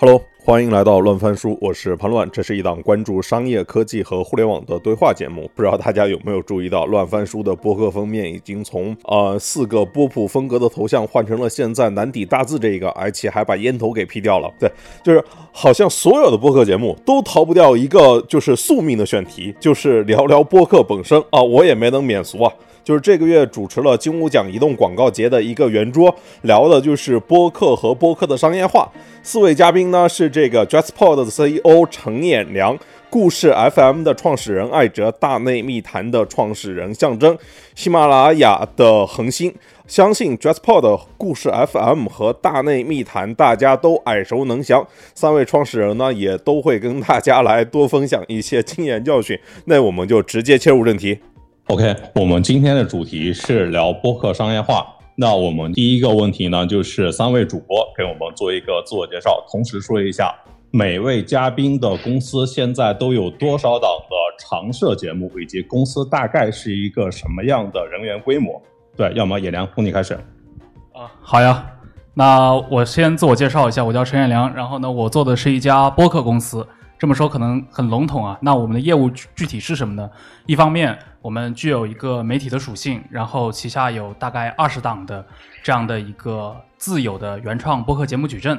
Hello，欢迎来到乱翻书，我是潘乱。这是一档关注商业科技和互联网的对话节目。不知道大家有没有注意到，乱翻书的播客封面已经从呃四个波普风格的头像换成了现在难抵大字这一个，而且还把烟头给 P 掉了。对，就是好像所有的播客节目都逃不掉一个就是宿命的选题，就是聊聊播客本身啊，我也没能免俗啊。就是这个月主持了金乌奖移动广告节的一个圆桌，聊的就是播客和播客的商业化。四位嘉宾呢是这个 JustPod 的 CEO 陈衍良，故事 FM 的创始人艾哲，大内密谈的创始人象征，喜马拉雅的恒星。相信 JustPod、故事 FM 和大内密谈大家都耳熟能详，三位创始人呢也都会跟大家来多分享一些经验教训。那我们就直接切入正题。OK，我们今天的主题是聊播客商业化。那我们第一个问题呢，就是三位主播给我们做一个自我介绍，同时说一下每位嘉宾的公司现在都有多少档的常设节目，以及公司大概是一个什么样的人员规模。对，要么野良从你开始。啊，好呀。那我先自我介绍一下，我叫陈彦良，然后呢，我做的是一家播客公司。这么说可能很笼统啊，那我们的业务具具体是什么呢？一方面，我们具有一个媒体的属性，然后旗下有大概二十档的这样的一个自有的原创播客节目矩阵。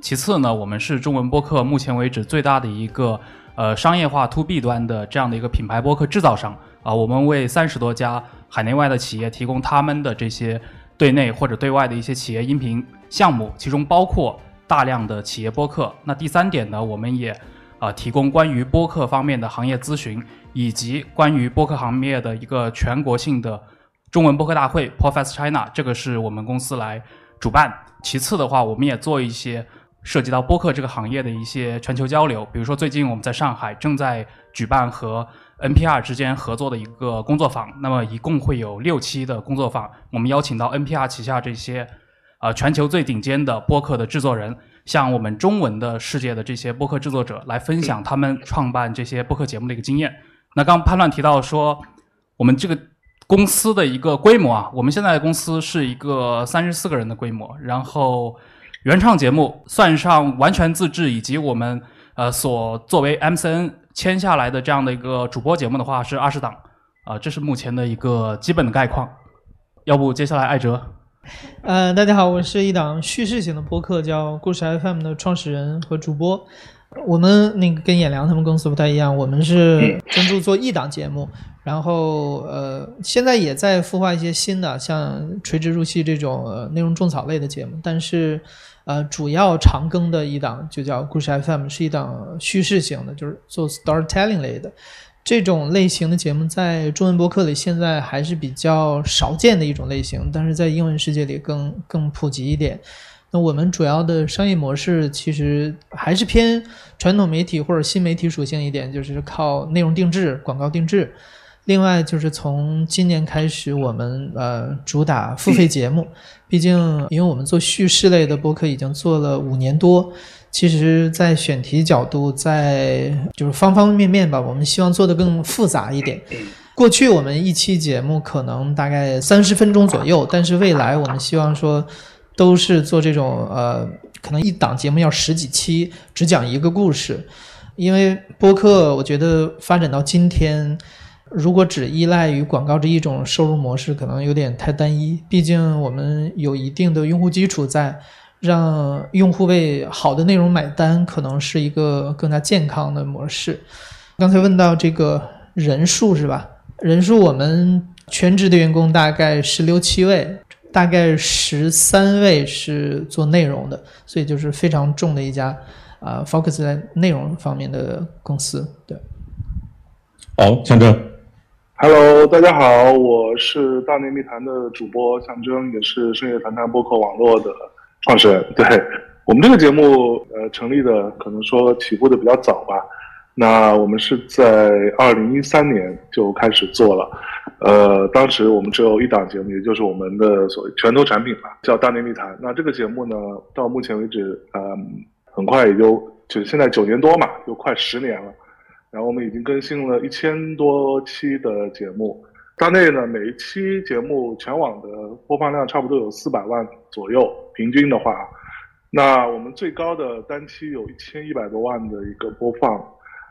其次呢，我们是中文播客目前为止最大的一个呃商业化 to B 端的这样的一个品牌播客制造商啊，我们为三十多家海内外的企业提供他们的这些对内或者对外的一些企业音频项目，其中包括大量的企业播客。那第三点呢，我们也啊，提供关于播客方面的行业咨询，以及关于播客行业的一个全国性的中文播客大会 Podcast China，这个是我们公司来主办。其次的话，我们也做一些涉及到播客这个行业的一些全球交流，比如说最近我们在上海正在举办和 NPR 之间合作的一个工作坊，那么一共会有六期的工作坊，我们邀请到 NPR 旗下这些啊全球最顶尖的播客的制作人。向我们中文的世界的这些播客制作者来分享他们创办这些播客节目的一个经验。那刚潘乱提到说，我们这个公司的一个规模啊，我们现在的公司是一个三十四个人的规模，然后原创节目算上完全自制以及我们呃所作为 MCN 签下来的这样的一个主播节目的话是二十档啊，这是目前的一个基本的概况。要不接下来艾哲。呃，大家好，我是一档叙事型的播客，叫故事 FM 的创始人和主播。我们那个跟演良他们公司不太一样，我们是专注做一档节目，然后呃，现在也在孵化一些新的，像垂直入戏这种呃内容种草类的节目，但是呃，主要长更的一档就叫故事 FM，是一档叙事型的，就是做 storytelling 类的。这种类型的节目在中文博客里现在还是比较少见的一种类型，但是在英文世界里更更普及一点。那我们主要的商业模式其实还是偏传统媒体或者新媒体属性一点，就是靠内容定制、广告定制。另外就是从今年开始，我们呃主打付费节目，毕竟因为我们做叙事类的播客已经做了五年多。其实，在选题角度，在就是方方面面吧，我们希望做的更复杂一点。过去我们一期节目可能大概三十分钟左右，但是未来我们希望说，都是做这种呃，可能一档节目要十几期，只讲一个故事。因为播客，我觉得发展到今天，如果只依赖于广告这一种收入模式，可能有点太单一。毕竟我们有一定的用户基础在。让用户为好的内容买单，可能是一个更加健康的模式。刚才问到这个人数是吧？人数我们全职的员工大概十六七位，大概十三位是做内容的，所以就是非常重的一家啊，focus 在内容方面的公司。对。好，象征。Hello，大家好，我是大内密谈的主播象征，也是深夜谈谈播客网络的。创始人，对我们这个节目，呃，成立的可能说起步的比较早吧。那我们是在二零一三年就开始做了，呃，当时我们只有一档节目，也就是我们的所谓拳头产品吧，叫《大内密谈》。那这个节目呢，到目前为止，嗯，很快也就就现在九年多嘛，就快十年了。然后我们已经更新了一千多期的节目。大内呢，每一期节目全网的播放量差不多有四百万左右，平均的话，那我们最高的单期有一千一百多万的一个播放。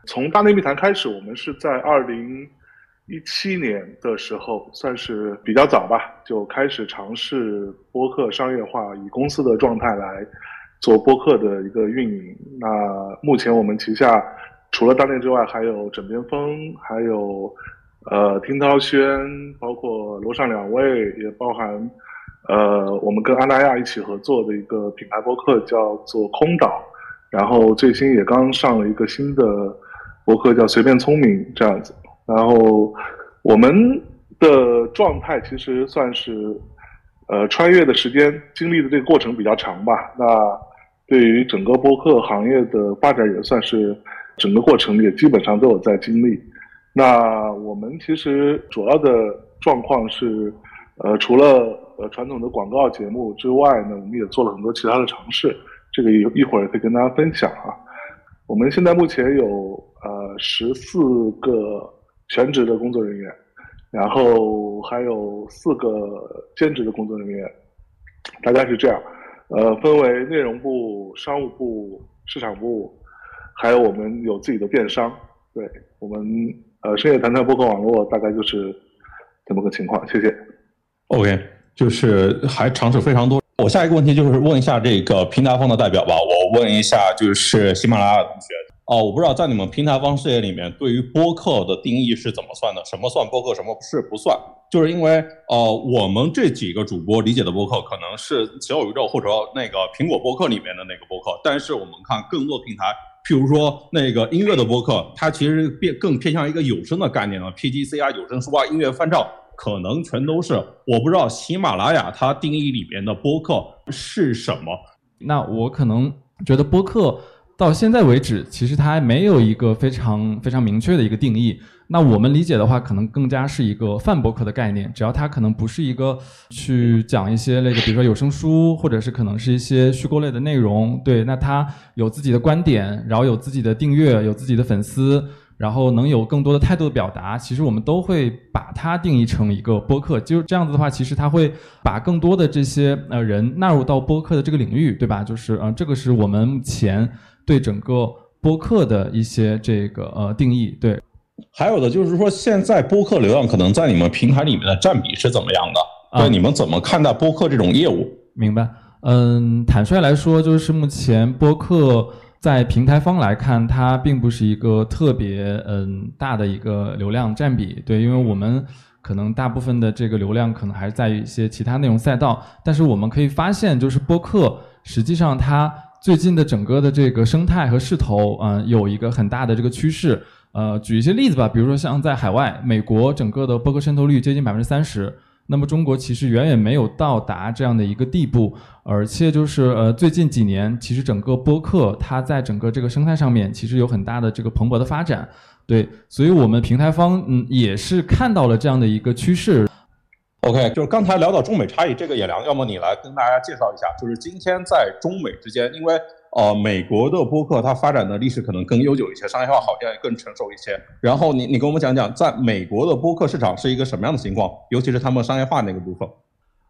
从大内密谈开始，我们是在二零一七年的时候，算是比较早吧，就开始尝试播客商业化，以公司的状态来做播客的一个运营。那目前我们旗下除了大内之外，还有枕边风，还有呃听涛轩，包括楼上两位，也包含呃我们跟阿那亚一起合作的一个品牌播客，叫做空岛。然后最新也刚上了一个新的。博客叫随便聪明这样子，然后我们的状态其实算是，呃，穿越的时间经历的这个过程比较长吧。那对于整个播客行业的发展也算是整个过程也基本上都有在经历。那我们其实主要的状况是，呃，除了呃传统的广告节目之外呢，我们也做了很多其他的尝试。这个一一会儿可以跟大家分享啊。我们现在目前有。呃，十四个全职的工作人员，然后还有四个兼职的工作人员，大概是这样。呃，分为内容部、商务部、市场部，还有我们有自己的电商。对我们呃深夜谈谈博客网络，大概就是这么个情况。谢谢。OK，就是还尝试非常多。我下一个问题就是问一下这个平台方的代表吧。我问一下，就是喜马拉雅同学。哦，我不知道在你们平台方视野里面，对于播客的定义是怎么算的？什么算播客，什么是不算？就是因为呃，我们这几个主播理解的播客，可能是小宇宙或者那个苹果播客里面的那个播客。但是我们看更多平台，譬如说那个音乐的播客，它其实变更偏向一个有声的概念了，PGC 啊、有声书啊、音乐翻唱，可能全都是。我不知道喜马拉雅它定义里面的播客是什么。那我可能觉得播客。到现在为止，其实它还没有一个非常非常明确的一个定义。那我们理解的话，可能更加是一个泛博客的概念。只要它可能不是一个去讲一些那个，比如说有声书，或者是可能是一些虚构类的内容。对，那它有自己的观点，然后有自己的订阅，有自己的粉丝，然后能有更多的态度的表达。其实我们都会把它定义成一个播客。就是这样子的话，其实它会把更多的这些呃人纳入到播客的这个领域，对吧？就是呃，这个是我们目前。对整个播客的一些这个呃定义，对，还有的就是说，现在播客流量可能在你们平台里面的占比是怎么样的？对，你们怎么看待播客这种业务？明白？嗯，坦率来说，就是目前播客在平台方来看，它并不是一个特别嗯大的一个流量占比，对，因为我们可能大部分的这个流量可能还是在于一些其他内容赛道，但是我们可以发现，就是播客实际上它。最近的整个的这个生态和势头，嗯，有一个很大的这个趋势。呃，举一些例子吧，比如说像在海外，美国整个的播客渗透率接近百分之三十，那么中国其实远远没有到达这样的一个地步。而且就是呃，最近几年，其实整个播客它在整个这个生态上面，其实有很大的这个蓬勃的发展。对，所以我们平台方嗯也是看到了这样的一个趋势。OK，就是刚才聊到中美差异，这个也聊，要么你来跟大家介绍一下，就是今天在中美之间，因为呃美国的播客它发展的历史可能更悠久一些，商业化好像也更成熟一些。然后你你跟我们讲讲，在美国的播客市场是一个什么样的情况，尤其是他们商业化那个部分。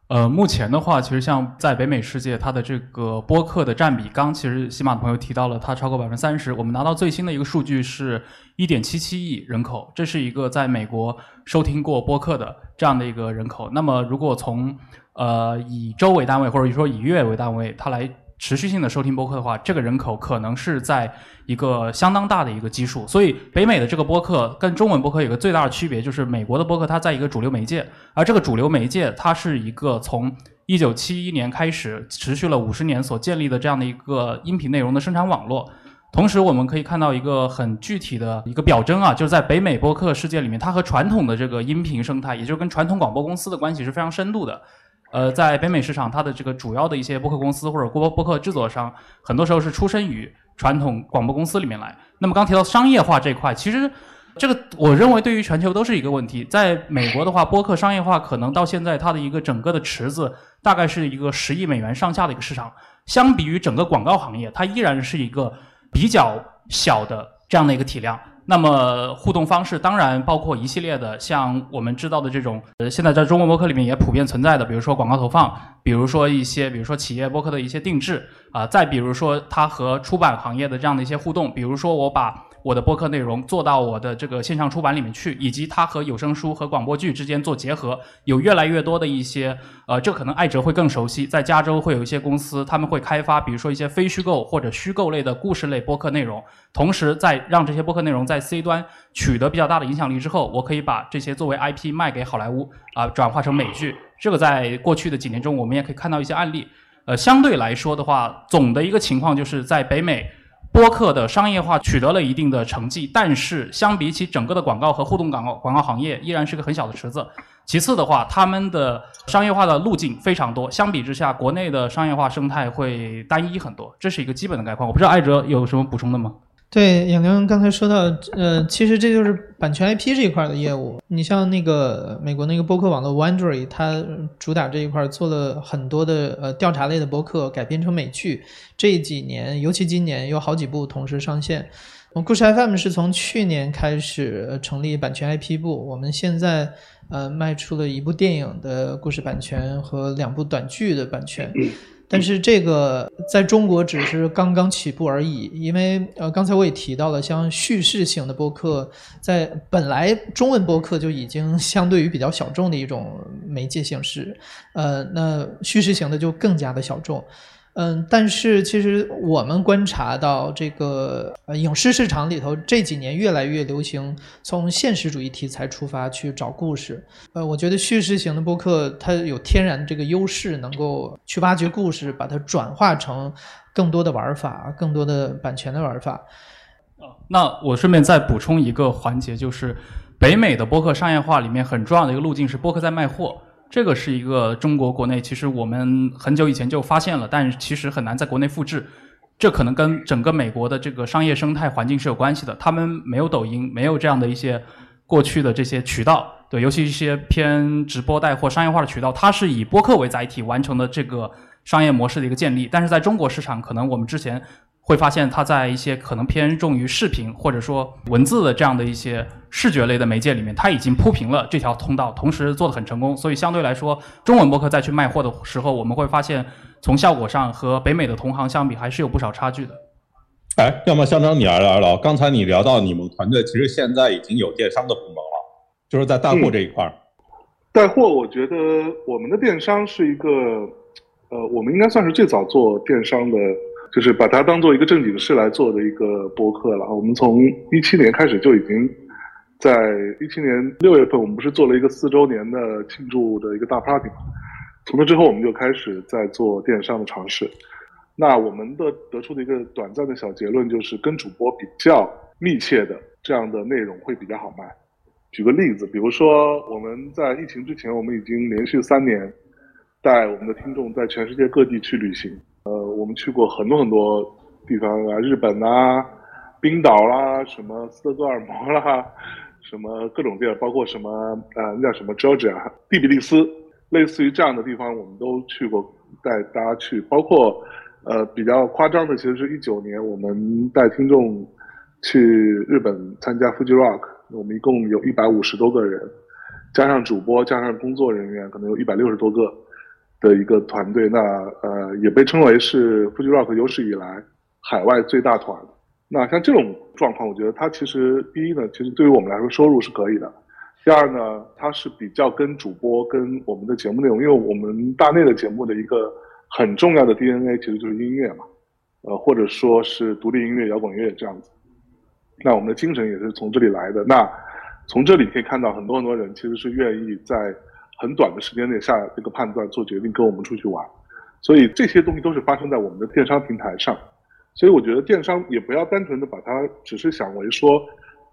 呃，目前的话，其实像在北美世界，它的这个播客的占比，刚其实喜马的朋友提到了，它超过百分之三十。我们拿到最新的一个数据是一点七七亿人口，这是一个在美国收听过播客的这样的一个人口。那么，如果从呃以周为单位，或者说以月为单位，它来。持续性的收听播客的话，这个人口可能是在一个相当大的一个基数。所以，北美的这个播客跟中文播客有个最大的区别，就是美国的播客它在一个主流媒介，而这个主流媒介它是一个从一九七一年开始持续了五十年所建立的这样的一个音频内容的生产网络。同时，我们可以看到一个很具体的一个表征啊，就是在北美播客世界里面，它和传统的这个音频生态，也就是跟传统广播公司的关系是非常深度的。呃，在北美市场，它的这个主要的一些播客公司或者播播客制作商，很多时候是出身于传统广播公司里面来。那么刚提到商业化这块，其实这个我认为对于全球都是一个问题。在美国的话，播客商业化可能到现在它的一个整个的池子大概是一个十亿美元上下的一个市场，相比于整个广告行业，它依然是一个比较小的这样的一个体量。那么互动方式当然包括一系列的，像我们知道的这种，呃，现在在中国博客里面也普遍存在的，比如说广告投放，比如说一些，比如说企业博客的一些定制啊，再比如说它和出版行业的这样的一些互动，比如说我把。我的播客内容做到我的这个线上出版里面去，以及它和有声书和广播剧之间做结合，有越来越多的一些，呃，这可能艾哲会更熟悉。在加州会有一些公司，他们会开发，比如说一些非虚构或者虚构类的故事类播客内容，同时在让这些播客内容在 C 端取得比较大的影响力之后，我可以把这些作为 IP 卖给好莱坞啊，转化成美剧。这个在过去的几年中，我们也可以看到一些案例。呃，相对来说的话，总的一个情况就是在北美。播客的商业化取得了一定的成绩，但是相比起整个的广告和互动广告广告行业，依然是个很小的池子。其次的话，他们的商业化的路径非常多，相比之下，国内的商业化生态会单一很多。这是一个基本的概况。我不知道艾哲有什么补充的吗？对，杨良刚才说到，呃，其实这就是版权 IP 这一块的业务。你像那个美国那个播客网络 Wondery，它主打这一块做了很多的呃调查类的播客，改编成美剧。这几年，尤其今年有好几部同时上线。我故事 FM 是从去年开始成立版权 IP 部，我们现在呃卖出了一部电影的故事版权和两部短剧的版权。但是这个在中国只是刚刚起步而已，因为呃，刚才我也提到了，像叙事型的播客，在本来中文播客就已经相对于比较小众的一种媒介形式，呃，那叙事型的就更加的小众。嗯，但是其实我们观察到，这个呃影视市场里头这几年越来越流行从现实主义题材出发去找故事。呃，我觉得叙事型的播客它有天然这个优势，能够去挖掘故事，把它转化成更多的玩法，更多的版权的玩法。啊，那我顺便再补充一个环节，就是北美的播客商业化里面很重要的一个路径是播客在卖货。这个是一个中国国内，其实我们很久以前就发现了，但其实很难在国内复制。这可能跟整个美国的这个商业生态环境是有关系的。他们没有抖音，没有这样的一些过去的这些渠道，对，尤其一些偏直播带货商业化的渠道，它是以播客为载体完成的这个商业模式的一个建立。但是在中国市场，可能我们之前。会发现它在一些可能偏重于视频或者说文字的这样的一些视觉类的媒介里面，它已经铺平了这条通道，同时做的很成功。所以相对来说，中文博客再去卖货的时候，我们会发现从效果上和北美的同行相比，还是有不少差距的。哎，要么香樟你来聊聊，刚才你聊到你们团队其实现在已经有电商的部门了，就是在带货这一块儿。带货，我觉得我们的电商是一个，呃，我们应该算是最早做电商的。就是把它当做一个正经事来做的一个播客了。我们从一七年开始就已经，在一七年六月份，我们不是做了一个四周年的庆祝的一个大 party 吗？从那之后，我们就开始在做电商的尝试。那我们的得出的一个短暂的小结论就是，跟主播比较密切的这样的内容会比较好卖。举个例子，比如说我们在疫情之前，我们已经连续三年带我们的听众在全世界各地去旅行。呃，我们去过很多很多地方啊，日本啊，冰岛啦，什么斯德哥尔摩啦，什么各种地儿，包括什么呃，那叫什么 Georgia，第比利斯，类似于这样的地方，我们都去过，带大家去。包括呃比较夸张的，其实是一九年，我们带听众去日本参加 Fuji Rock，我们一共有一百五十多个人，加上主播，加上工作人员，可能有一百六十多个。的一个团队，那呃也被称为是 Fuji Rock 有史以来海外最大团。那像这种状况，我觉得它其实第一呢，其实对于我们来说收入是可以的；第二呢，它是比较跟主播跟我们的节目内容，因为我们大内的节目的一个很重要的 DNA 其实就是音乐嘛，呃或者说是独立音乐、摇滚乐这样子。那我们的精神也是从这里来的。那从这里可以看到，很多很多人其实是愿意在。很短的时间内下这个判断做决定跟我们出去玩，所以这些东西都是发生在我们的电商平台上，所以我觉得电商也不要单纯的把它只是想为说，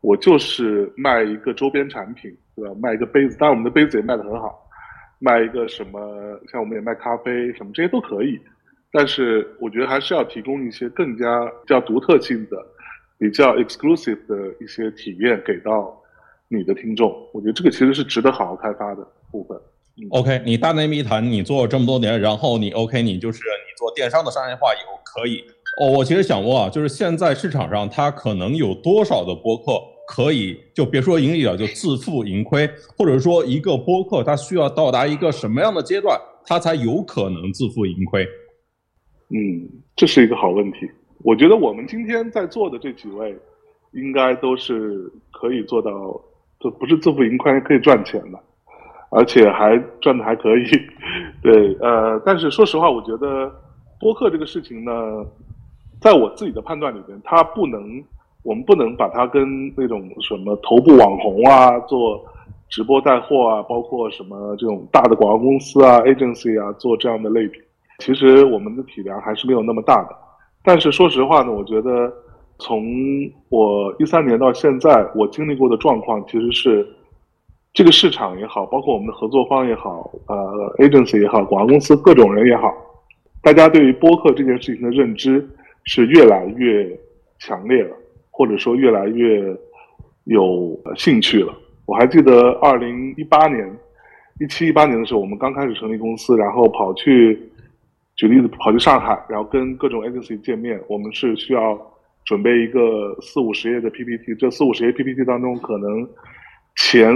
我就是卖一个周边产品，对吧？卖一个杯子，当然我们的杯子也卖得很好，卖一个什么，像我们也卖咖啡什么这些都可以，但是我觉得还是要提供一些更加比较独特性的、比较 exclusive 的一些体验给到你的听众，我觉得这个其实是值得好好开发的。部分，OK，你大内密谈，你做了这么多年，然后你 OK，你就是你做电商的商业化以后可以。哦，我其实想问啊，就是现在市场上它可能有多少的播客可以就别说盈利了，就自负盈亏，或者说一个播客它需要到达一个什么样的阶段，它才有可能自负盈亏？嗯，这是一个好问题。我觉得我们今天在座的这几位，应该都是可以做到，就不是自负盈亏，可以赚钱的，而且还赚的还可以。对，呃，但是说实话，我觉得播客这个事情呢，在我自己的判断里边，它不能，我们不能把它跟那种什么头部网红啊，做直播带货啊，包括什么这种大的广告公司啊、agency 啊，做这样的类比。其实我们的体量还是没有那么大的，但是说实话呢，我觉得从我一三年到现在，我经历过的状况其实是这个市场也好，包括我们的合作方也好，呃，agency 也好，广告公司各种人也好，大家对于播客这件事情的认知是越来越强烈了，或者说越来越有兴趣了。我还记得二零一八年、一七一八年的时候，我们刚开始成立公司，然后跑去。举例子，跑去上海，然后跟各种 agency 见面，我们是需要准备一个四五十页的 PPT。这四五十页 PPT 当中，可能前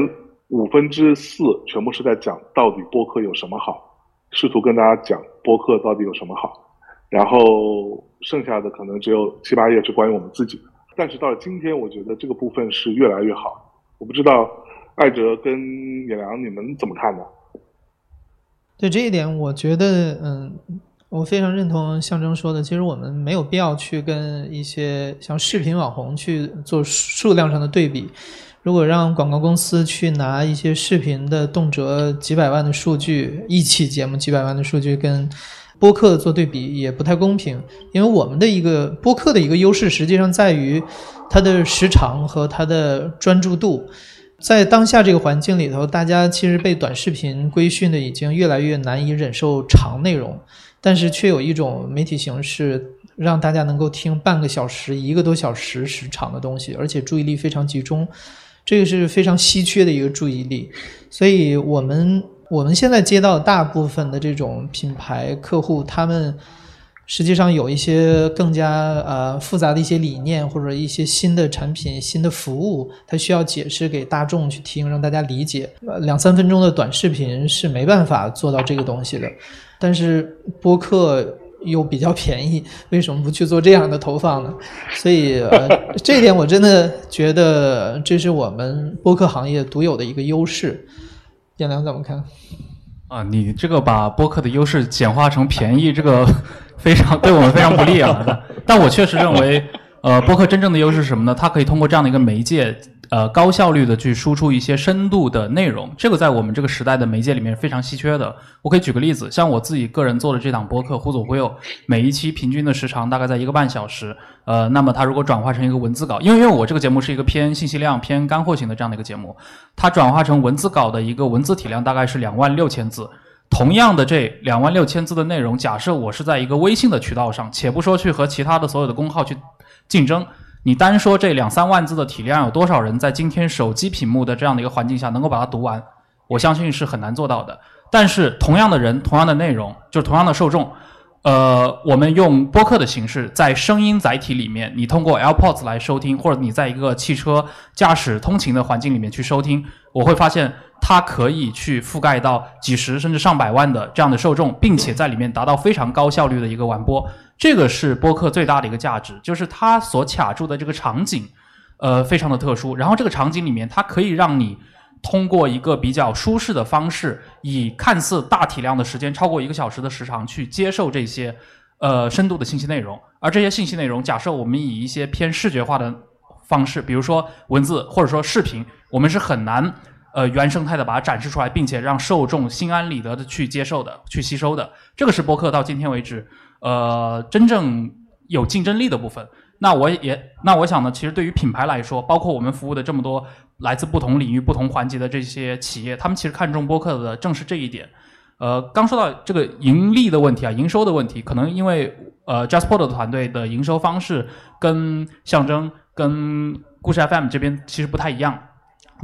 五分之四全部是在讲到底播客有什么好，试图跟大家讲播客到底有什么好。然后剩下的可能只有七八页是关于我们自己的。但是到了今天，我觉得这个部分是越来越好。我不知道艾哲跟野良你们怎么看呢？对这一点，我觉得，嗯。我非常认同象征说的，其实我们没有必要去跟一些像视频网红去做数量上的对比。如果让广告公司去拿一些视频的动辄几百万的数据，一期节目几百万的数据跟播客做对比，也不太公平。因为我们的一个播客的一个优势，实际上在于它的时长和它的专注度。在当下这个环境里头，大家其实被短视频规训的已经越来越难以忍受长内容。但是却有一种媒体形式，让大家能够听半个小时、一个多小时时长的东西，而且注意力非常集中，这个是非常稀缺的一个注意力。所以，我们我们现在接到大部分的这种品牌客户，他们实际上有一些更加呃复杂的一些理念，或者一些新的产品、新的服务，它需要解释给大众去听，让大家理解。两三分钟的短视频是没办法做到这个东西的。但是播客又比较便宜，为什么不去做这样的投放呢？所以呃，这一点我真的觉得这是我们播客行业独有的一个优势。燕良怎么看？啊，你这个把播客的优势简化成便宜，这个 非常对我们非常不利啊。但我确实认为，呃，播客真正的优势是什么呢？它可以通过这样的一个媒介。呃，高效率的去输出一些深度的内容，这个在我们这个时代的媒介里面非常稀缺的。我可以举个例子，像我自己个人做的这档播客《忽左忽右》，每一期平均的时长大概在一个半小时。呃，那么它如果转化成一个文字稿，因为因为我这个节目是一个偏信息量、偏干货型的这样的一个节目，它转化成文字稿的一个文字体量大概是两万六千字。同样的这两万六千字的内容，假设我是在一个微信的渠道上，且不说去和其他的所有的公号去竞争。你单说这两三万字的体量，有多少人在今天手机屏幕的这样的一个环境下能够把它读完？我相信是很难做到的。但是同样的人，同样的内容，就是同样的受众，呃，我们用播客的形式，在声音载体里面，你通过 AirPods 来收听，或者你在一个汽车驾驶通勤的环境里面去收听，我会发现它可以去覆盖到几十甚至上百万的这样的受众，并且在里面达到非常高效率的一个完播。这个是播客最大的一个价值，就是它所卡住的这个场景，呃，非常的特殊。然后这个场景里面，它可以让你通过一个比较舒适的方式，以看似大体量的时间，超过一个小时的时长，去接受这些呃深度的信息内容。而这些信息内容，假设我们以一些偏视觉化的方式，比如说文字或者说视频，我们是很难呃原生态的把它展示出来，并且让受众心安理得的去接受的、去吸收的。这个是播客到今天为止。呃，真正有竞争力的部分，那我也，那我想呢，其实对于品牌来说，包括我们服务的这么多来自不同领域、不同环节的这些企业，他们其实看重播客的正是这一点。呃，刚说到这个盈利的问题啊，营收的问题，可能因为呃，JustPod 的团队的营收方式跟象征、跟故事 FM 这边其实不太一样。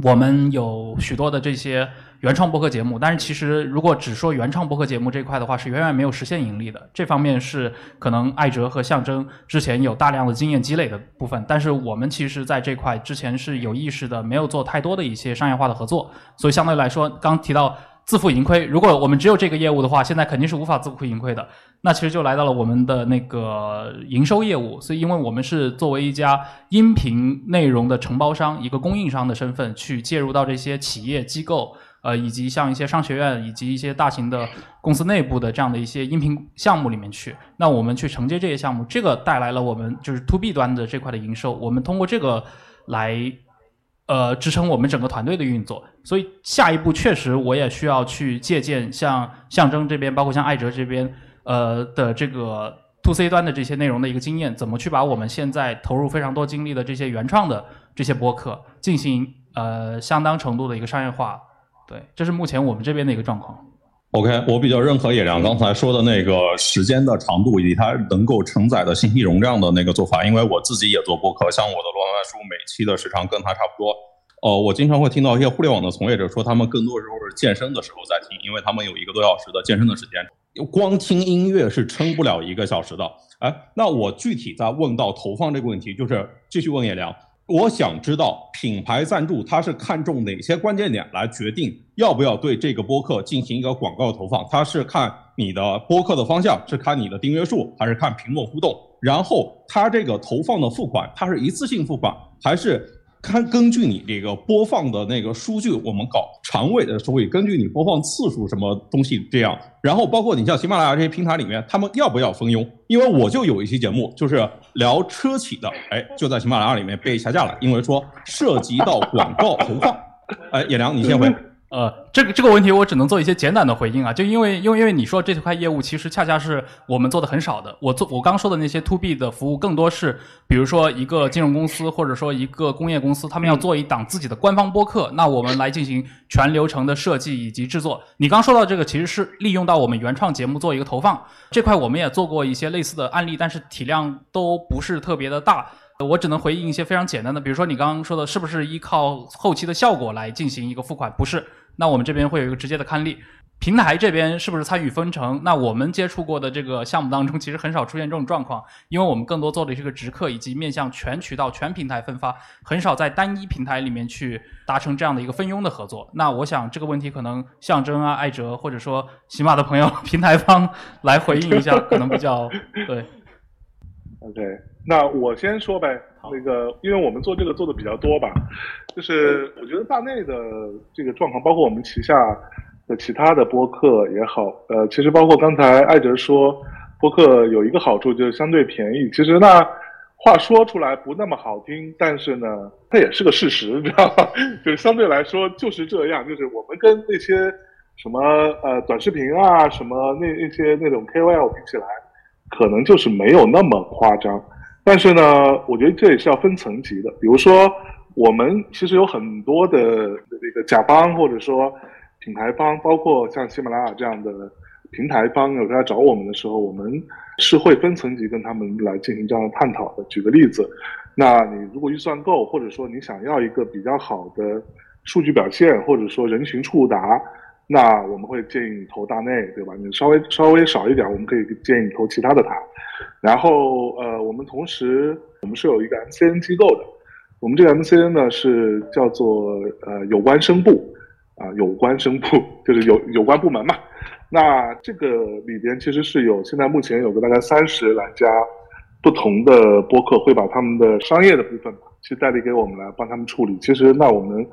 我们有许多的这些。原创播客节目，但是其实如果只说原创播客节目这块的话，是远远没有实现盈利的。这方面是可能艾哲和象征之前有大量的经验积累的部分，但是我们其实在这块之前是有意识的，没有做太多的一些商业化的合作，所以相对来说，刚提到。自负盈亏，如果我们只有这个业务的话，现在肯定是无法自负盈亏的。那其实就来到了我们的那个营收业务，所以因为我们是作为一家音频内容的承包商，一个供应商的身份去介入到这些企业机构，呃，以及像一些商学院以及一些大型的公司内部的这样的一些音频项目里面去。那我们去承接这些项目，这个带来了我们就是 to B 端的这块的营收。我们通过这个来。呃，支撑我们整个团队的运作，所以下一步确实我也需要去借鉴像象征这边，包括像艾哲这边，呃的这个 to C 端的这些内容的一个经验，怎么去把我们现在投入非常多精力的这些原创的这些播客进行呃相当程度的一个商业化。对，这是目前我们这边的一个状况。OK，我比较认可野良刚才说的那个时间的长度以及它能够承载的信息容量的那个做法，因为我自己也做播客，像我的罗曼书每期的时长跟它差不多。呃，我经常会听到一些互联网的从业者说，他们更多时候是健身的时候在听，因为他们有一个多小时的健身的时间，光听音乐是撑不了一个小时的。哎，那我具体在问到投放这个问题，就是继续问野良，我想知道品牌赞助它是看中哪些关键点来决定要不要对这个播客进行一个广告投放？它是看你的播客的方向，是看你的订阅数，还是看评论互动？然后它这个投放的付款，它是一次性付款还是？看，根据你这个播放的那个数据，我们搞长尾的收益，根据你播放次数什么东西这样，然后包括你像喜马拉雅这些平台里面，他们要不要分佣？因为我就有一期节目就是聊车企的，哎，就在喜马拉雅里面被下架了，因为说涉及到广告投放。哎，野良，你先回。呃，这个这个问题我只能做一些简短的回应啊，就因为因为因为你说这块业务其实恰恰是我们做的很少的，我做我刚说的那些 to B 的服务更多是，比如说一个金融公司或者说一个工业公司，他们要做一档自己的官方播客，那我们来进行全流程的设计以及制作。你刚说到这个其实是利用到我们原创节目做一个投放这块，我们也做过一些类似的案例，但是体量都不是特别的大。我只能回应一些非常简单的，比如说你刚刚说的是不是依靠后期的效果来进行一个付款？不是。那我们这边会有一个直接的刊例，平台这边是不是参与分成？那我们接触过的这个项目当中，其实很少出现这种状况，因为我们更多做的是个直客以及面向全渠道、全平台分发，很少在单一平台里面去达成这样的一个分佣的合作。那我想这个问题可能象征啊、艾哲或者说喜马的朋友 平台方来回应一下，可能比较对。OK，那我先说呗。那个，因为我们做这个做的比较多吧，就是我觉得大内的这个状况，包括我们旗下的其他的播客也好，呃，其实包括刚才艾哲说，播客有一个好处就是相对便宜。其实那话说出来不那么好听，但是呢，它也是个事实，你知道吧？就是相对来说就是这样，就是我们跟那些什么呃短视频啊，什么那那些那种 KOL 比起来。可能就是没有那么夸张，但是呢，我觉得这也是要分层级的。比如说，我们其实有很多的这个甲方或者说品牌方，包括像喜马拉雅这样的平台方，有在找我们的时候，我们是会分层级跟他们来进行这样的探讨的。举个例子，那你如果预算够，或者说你想要一个比较好的数据表现，或者说人群触达。那我们会建议你投大内，对吧？你稍微稍微少一点，我们可以建议你投其他的塔。然后，呃，我们同时我们是有一个 MCN 机构的，我们这个 MCN 呢是叫做呃有关声部啊，有关声部就是有有关部门嘛。那这个里边其实是有现在目前有个大概三十来家不同的播客会把他们的商业的部分去代理给我们来帮他们处理。其实那我们。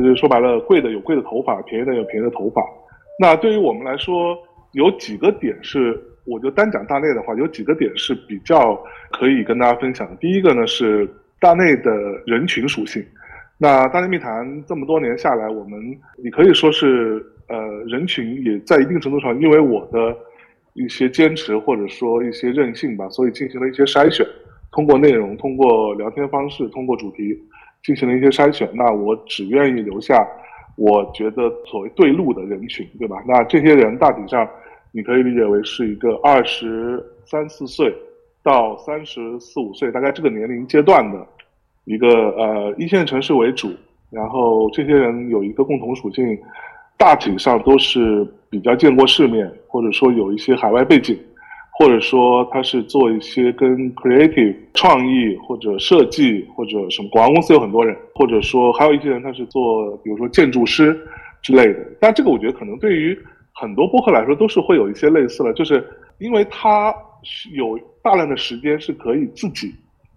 就是说白了，贵的有贵的头发，便宜的有便宜的头发。那对于我们来说，有几个点是，我就单讲大内的话，有几个点是比较可以跟大家分享的。第一个呢是大内的人群属性。那大内密谈这么多年下来，我们你可以说是呃人群也在一定程度上，因为我的一些坚持或者说一些任性吧，所以进行了一些筛选，通过内容，通过聊天方式，通过主题。进行了一些筛选，那我只愿意留下我觉得所谓对路的人群，对吧？那这些人大体上你可以理解为是一个二十三四岁到三十四五岁，大概这个年龄阶段的一个呃一线城市为主，然后这些人有一个共同属性，大体上都是比较见过世面，或者说有一些海外背景，或者说他是做一些跟 creative 创意或者设计或者什么广告公司有很多人，或者说还有一些人他是做比如说建筑师之类的。但这个我觉得可能对于很多播客来说都是会有一些类似的，就是因为他有大量的时间是可以自己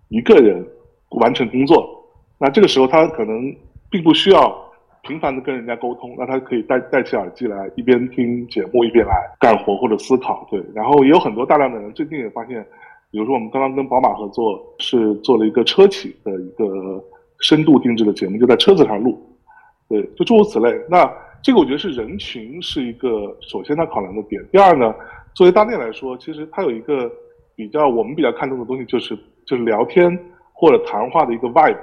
一个人完成工作，那这个时候他可能并不需要。频繁的跟人家沟通，那他可以戴戴起耳机来，一边听节目一边来干活或者思考。对，然后也有很多大量的人最近也发现，比如说我们刚刚跟宝马合作，是做了一个车企的一个深度定制的节目，就在车子上录。对，就诸如此类。那这个我觉得是人群是一个首先他考量的点。第二呢，作为大店来说，其实它有一个比较我们比较看重的东西，就是就是聊天或者谈话的一个 vibe。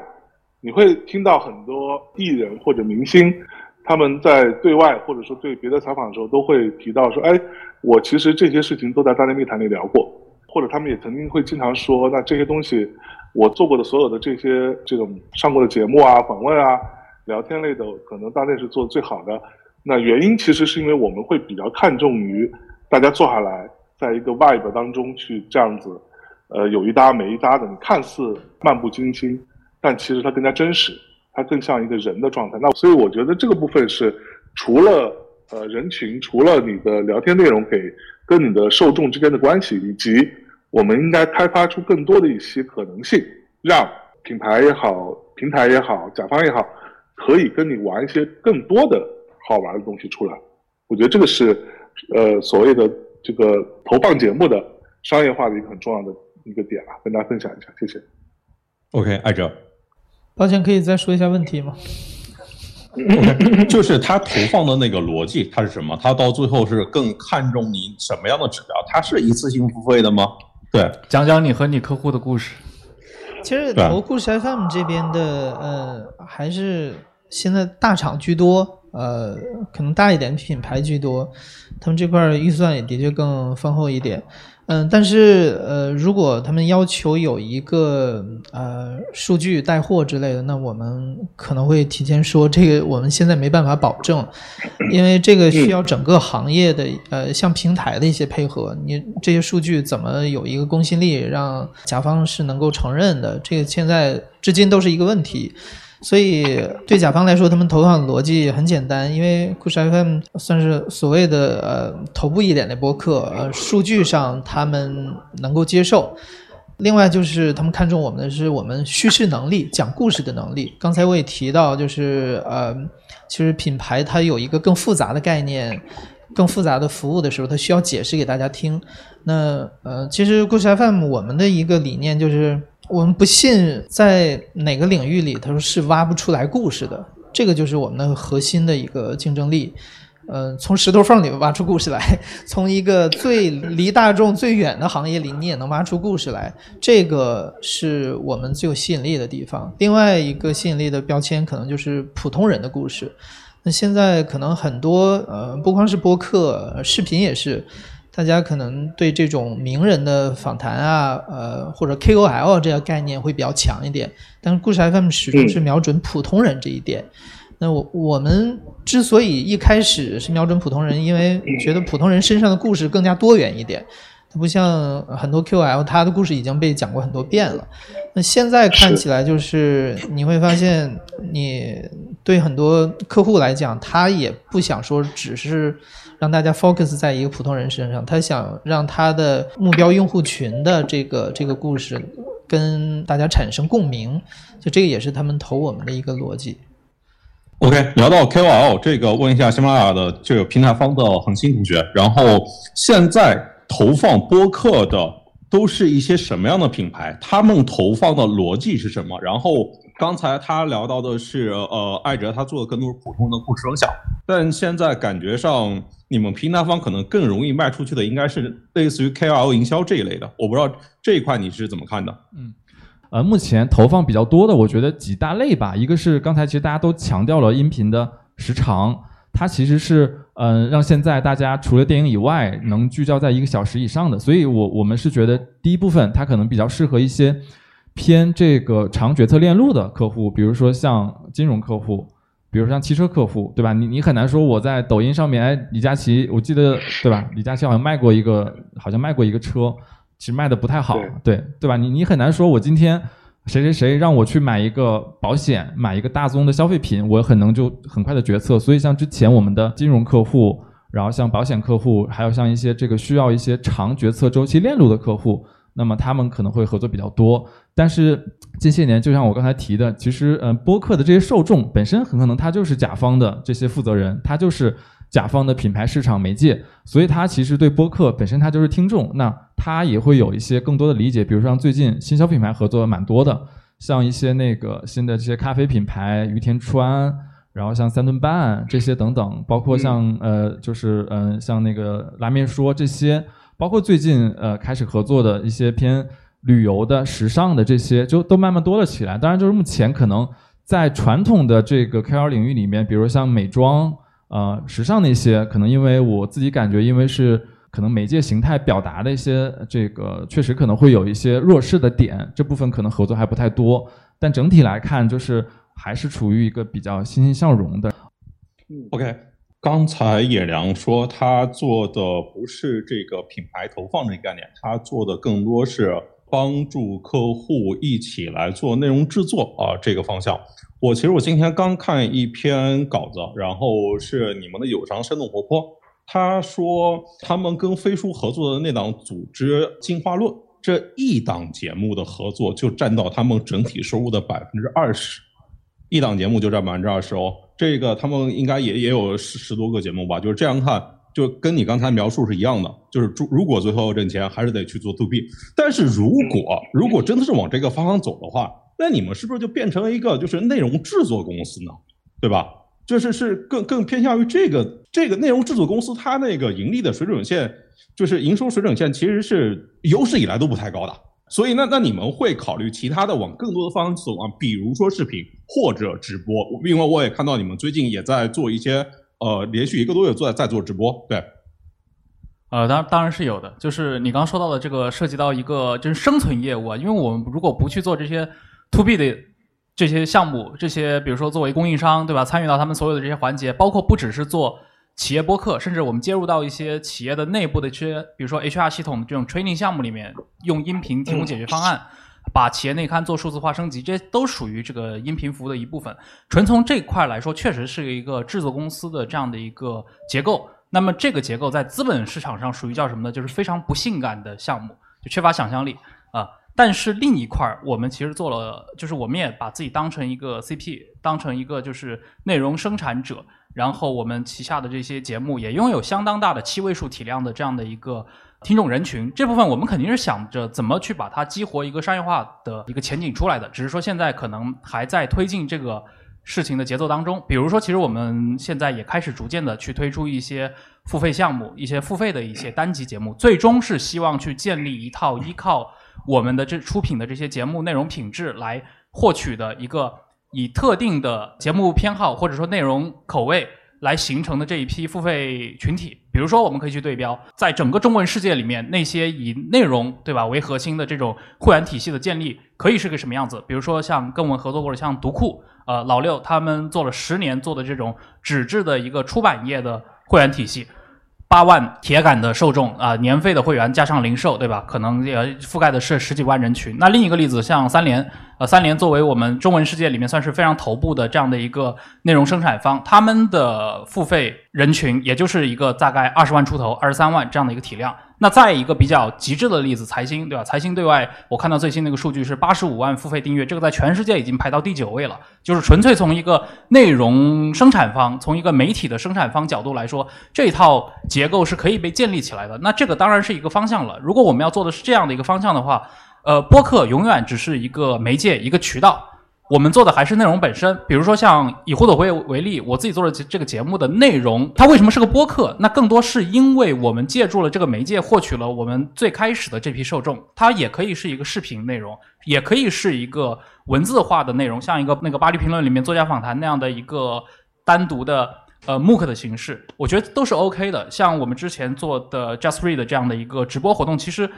你会听到很多艺人或者明星，他们在对外或者说对别的采访的时候，都会提到说：“哎，我其实这些事情都在大内密谈里聊过。”或者他们也曾经会经常说：“那这些东西，我做过的所有的这些这种上过的节目啊、访问啊、聊天类的，可能大内是做的最好的。”那原因其实是因为我们会比较看重于大家坐下来，在一个 vibe 当中去这样子，呃，有一搭没一搭的，你看似漫不经心。但其实它更加真实，它更像一个人的状态。那所以我觉得这个部分是除了呃人群，除了你的聊天内容给跟你的受众之间的关系，以及我们应该开发出更多的一些可能性，让品牌也好，平台也好，甲方也好，可以跟你玩一些更多的好玩的东西出来。我觉得这个是呃所谓的这个投放节目的商业化的一个很重要的一个点啊，跟大家分享一下，谢谢。OK，艾哲。抱歉，可以再说一下问题吗？就是他投放的那个逻辑，它是什么？他到最后是更看重你什么样的指标？它是一次性付费的吗？对，讲讲你和你客户的故事。其实投故事 FM 这边的，呃，还是现在大厂居多，呃，可能大一点品牌居多，他们这块预算也的确更丰厚一点。嗯，但是呃，如果他们要求有一个呃数据带货之类的，那我们可能会提前说，这个我们现在没办法保证，因为这个需要整个行业的呃，像平台的一些配合，你这些数据怎么有一个公信力，让甲方是能够承认的，这个现在至今都是一个问题。所以对甲方来说，他们投放的逻辑很简单，因为故事 FM 算是所谓的呃头部一点的播客，呃数据上他们能够接受。另外就是他们看中我们的是我们叙事能力、讲故事的能力。刚才我也提到，就是呃，其实品牌它有一个更复杂的概念、更复杂的服务的时候，它需要解释给大家听。那呃，其实故事 FM 我们的一个理念就是。我们不信在哪个领域里，他说是挖不出来故事的，这个就是我们的核心的一个竞争力。呃，从石头缝里挖出故事来，从一个最离大众最远的行业里，你也能挖出故事来，这个是我们最有吸引力的地方。另外一个吸引力的标签，可能就是普通人的故事。那现在可能很多呃，不光是播客，视频也是。大家可能对这种名人的访谈啊，呃，或者 KOL 这个概念会比较强一点，但是故事 FM 始终是瞄准普通人这一点。那我我们之所以一开始是瞄准普通人，因为觉得普通人身上的故事更加多元一点，它不像很多 KOL，他的故事已经被讲过很多遍了。那现在看起来就是你会发现，你对很多客户来讲，他也不想说只是。让大家 focus 在一个普通人身上，他想让他的目标用户群的这个这个故事跟大家产生共鸣，就这个也是他们投我们的一个逻辑。OK，聊到 KOL 这个，问一下喜马拉雅的这个平台方的恒星同学，然后现在投放播客的都是一些什么样的品牌？他们投放的逻辑是什么？然后。刚才他聊到的是，呃，艾哲他做的更多是普通的故事分享，但现在感觉上你们平台方可能更容易卖出去的应该是类似于 KOL 营销这一类的，我不知道这一块你是怎么看的？嗯，呃，目前投放比较多的，我觉得几大类吧，一个是刚才其实大家都强调了音频的时长，它其实是嗯让现在大家除了电影以外能聚焦在一个小时以上的，所以我我们是觉得第一部分它可能比较适合一些。偏这个长决策链路的客户，比如说像金融客户，比如像汽车客户，对吧？你你很难说我在抖音上面，哎，李佳琦，我记得对吧？李佳琦好像卖过一个，好像卖过一个车，其实卖的不太好，对对吧？你你很难说我今天谁谁谁让我去买一个保险，买一个大宗的消费品，我很能就很快的决策。所以像之前我们的金融客户。然后像保险客户，还有像一些这个需要一些长决策周期链路的客户，那么他们可能会合作比较多。但是近些年，就像我刚才提的，其实呃，播客的这些受众本身很可能他就是甲方的这些负责人，他就是甲方的品牌市场媒介，所以他其实对播客本身他就是听众，那他也会有一些更多的理解。比如说像最近新消品牌合作蛮多的，像一些那个新的这些咖啡品牌，于田川。然后像三顿半这些等等，包括像呃，就是嗯，像那个拉面说这些，包括最近呃开始合作的一些偏旅游的、时尚的这些，就都慢慢多了起来。当然，就是目前可能在传统的这个 KOL 领域里面，比如像美妆、呃时尚那些，可能因为我自己感觉，因为是可能媒介形态表达的一些这个，确实可能会有一些弱势的点，这部分可能合作还不太多。但整体来看，就是。还是处于一个比较欣欣向荣的。OK，刚才野良说他做的不是这个品牌投放这个概念，他做的更多是帮助客户一起来做内容制作啊这个方向。我其实我今天刚看一篇稿子，然后是你们的友商生动活泼，他说他们跟飞书合作的那档组织进化论这一档节目的合作就占到他们整体收入的百分之二十。一档节目就占百分之二十哦，这个他们应该也也有十十多个节目吧，就是这样看，就跟你刚才描述是一样的，就是如果最后挣钱，还是得去做 to B。但是如果如果真的是往这个方向走的话，那你们是不是就变成了一个就是内容制作公司呢？对吧？就是是更更偏向于这个这个内容制作公司，它那个盈利的水准线，就是营收水准线，其实是有史以来都不太高的。所以，那那你们会考虑其他的往更多的方向走啊？比如说视频或者直播，因为我也看到你们最近也在做一些，呃，连续一个多月做在做直播，对。呃，当当然是有的，就是你刚刚说到的这个涉及到一个就是生存业务啊，因为我们如果不去做这些 to B 的这些项目，这些比如说作为供应商，对吧？参与到他们所有的这些环节，包括不只是做。企业播客，甚至我们接入到一些企业的内部的一些，比如说 HR 系统这种 training 项目里面，用音频提供解决方案，把企业内刊做数字化升级，这些都属于这个音频服务的一部分。纯从这块来说，确实是一个制作公司的这样的一个结构。那么这个结构在资本市场上属于叫什么呢？就是非常不性感的项目，就缺乏想象力啊。但是另一块儿，我们其实做了，就是我们也把自己当成一个 CP，当成一个就是内容生产者。然后我们旗下的这些节目也拥有相当大的七位数体量的这样的一个听众人群，这部分我们肯定是想着怎么去把它激活一个商业化的一个前景出来的，只是说现在可能还在推进这个事情的节奏当中。比如说，其实我们现在也开始逐渐的去推出一些付费项目，一些付费的一些单集节目，最终是希望去建立一套依靠我们的这出品的这些节目内容品质来获取的一个。以特定的节目偏好或者说内容口味来形成的这一批付费群体，比如说我们可以去对标，在整个中文世界里面，那些以内容对吧为核心的这种会员体系的建立，可以是个什么样子？比如说像跟我们合作过的像读库，呃老六他们做了十年做的这种纸质的一个出版业的会员体系。八万铁杆的受众啊，年费的会员加上零售，对吧？可能也覆盖的是十几万人群。那另一个例子，像三联，呃，三联作为我们中文世界里面算是非常头部的这样的一个内容生产方，他们的付费人群也就是一个大概二十万出头、二十三万这样的一个体量。那再一个比较极致的例子，财新，对吧？财新对外，我看到最新那个数据是八十五万付费订阅，这个在全世界已经排到第九位了。就是纯粹从一个内容生产方，从一个媒体的生产方角度来说，这套结构是可以被建立起来的。那这个当然是一个方向了。如果我们要做的是这样的一个方向的话，呃，播客永远只是一个媒介，一个渠道。我们做的还是内容本身，比如说像以胡朵会为例，我自己做的这个节目的内容，它为什么是个播客？那更多是因为我们借助了这个媒介，获取了我们最开始的这批受众。它也可以是一个视频内容，也可以是一个文字化的内容，像一个那个巴黎评论里面作家访谈那样的一个单独的呃 MOOC 的形式，我觉得都是 OK 的。像我们之前做的 Just Read 这样的一个直播活动，其实。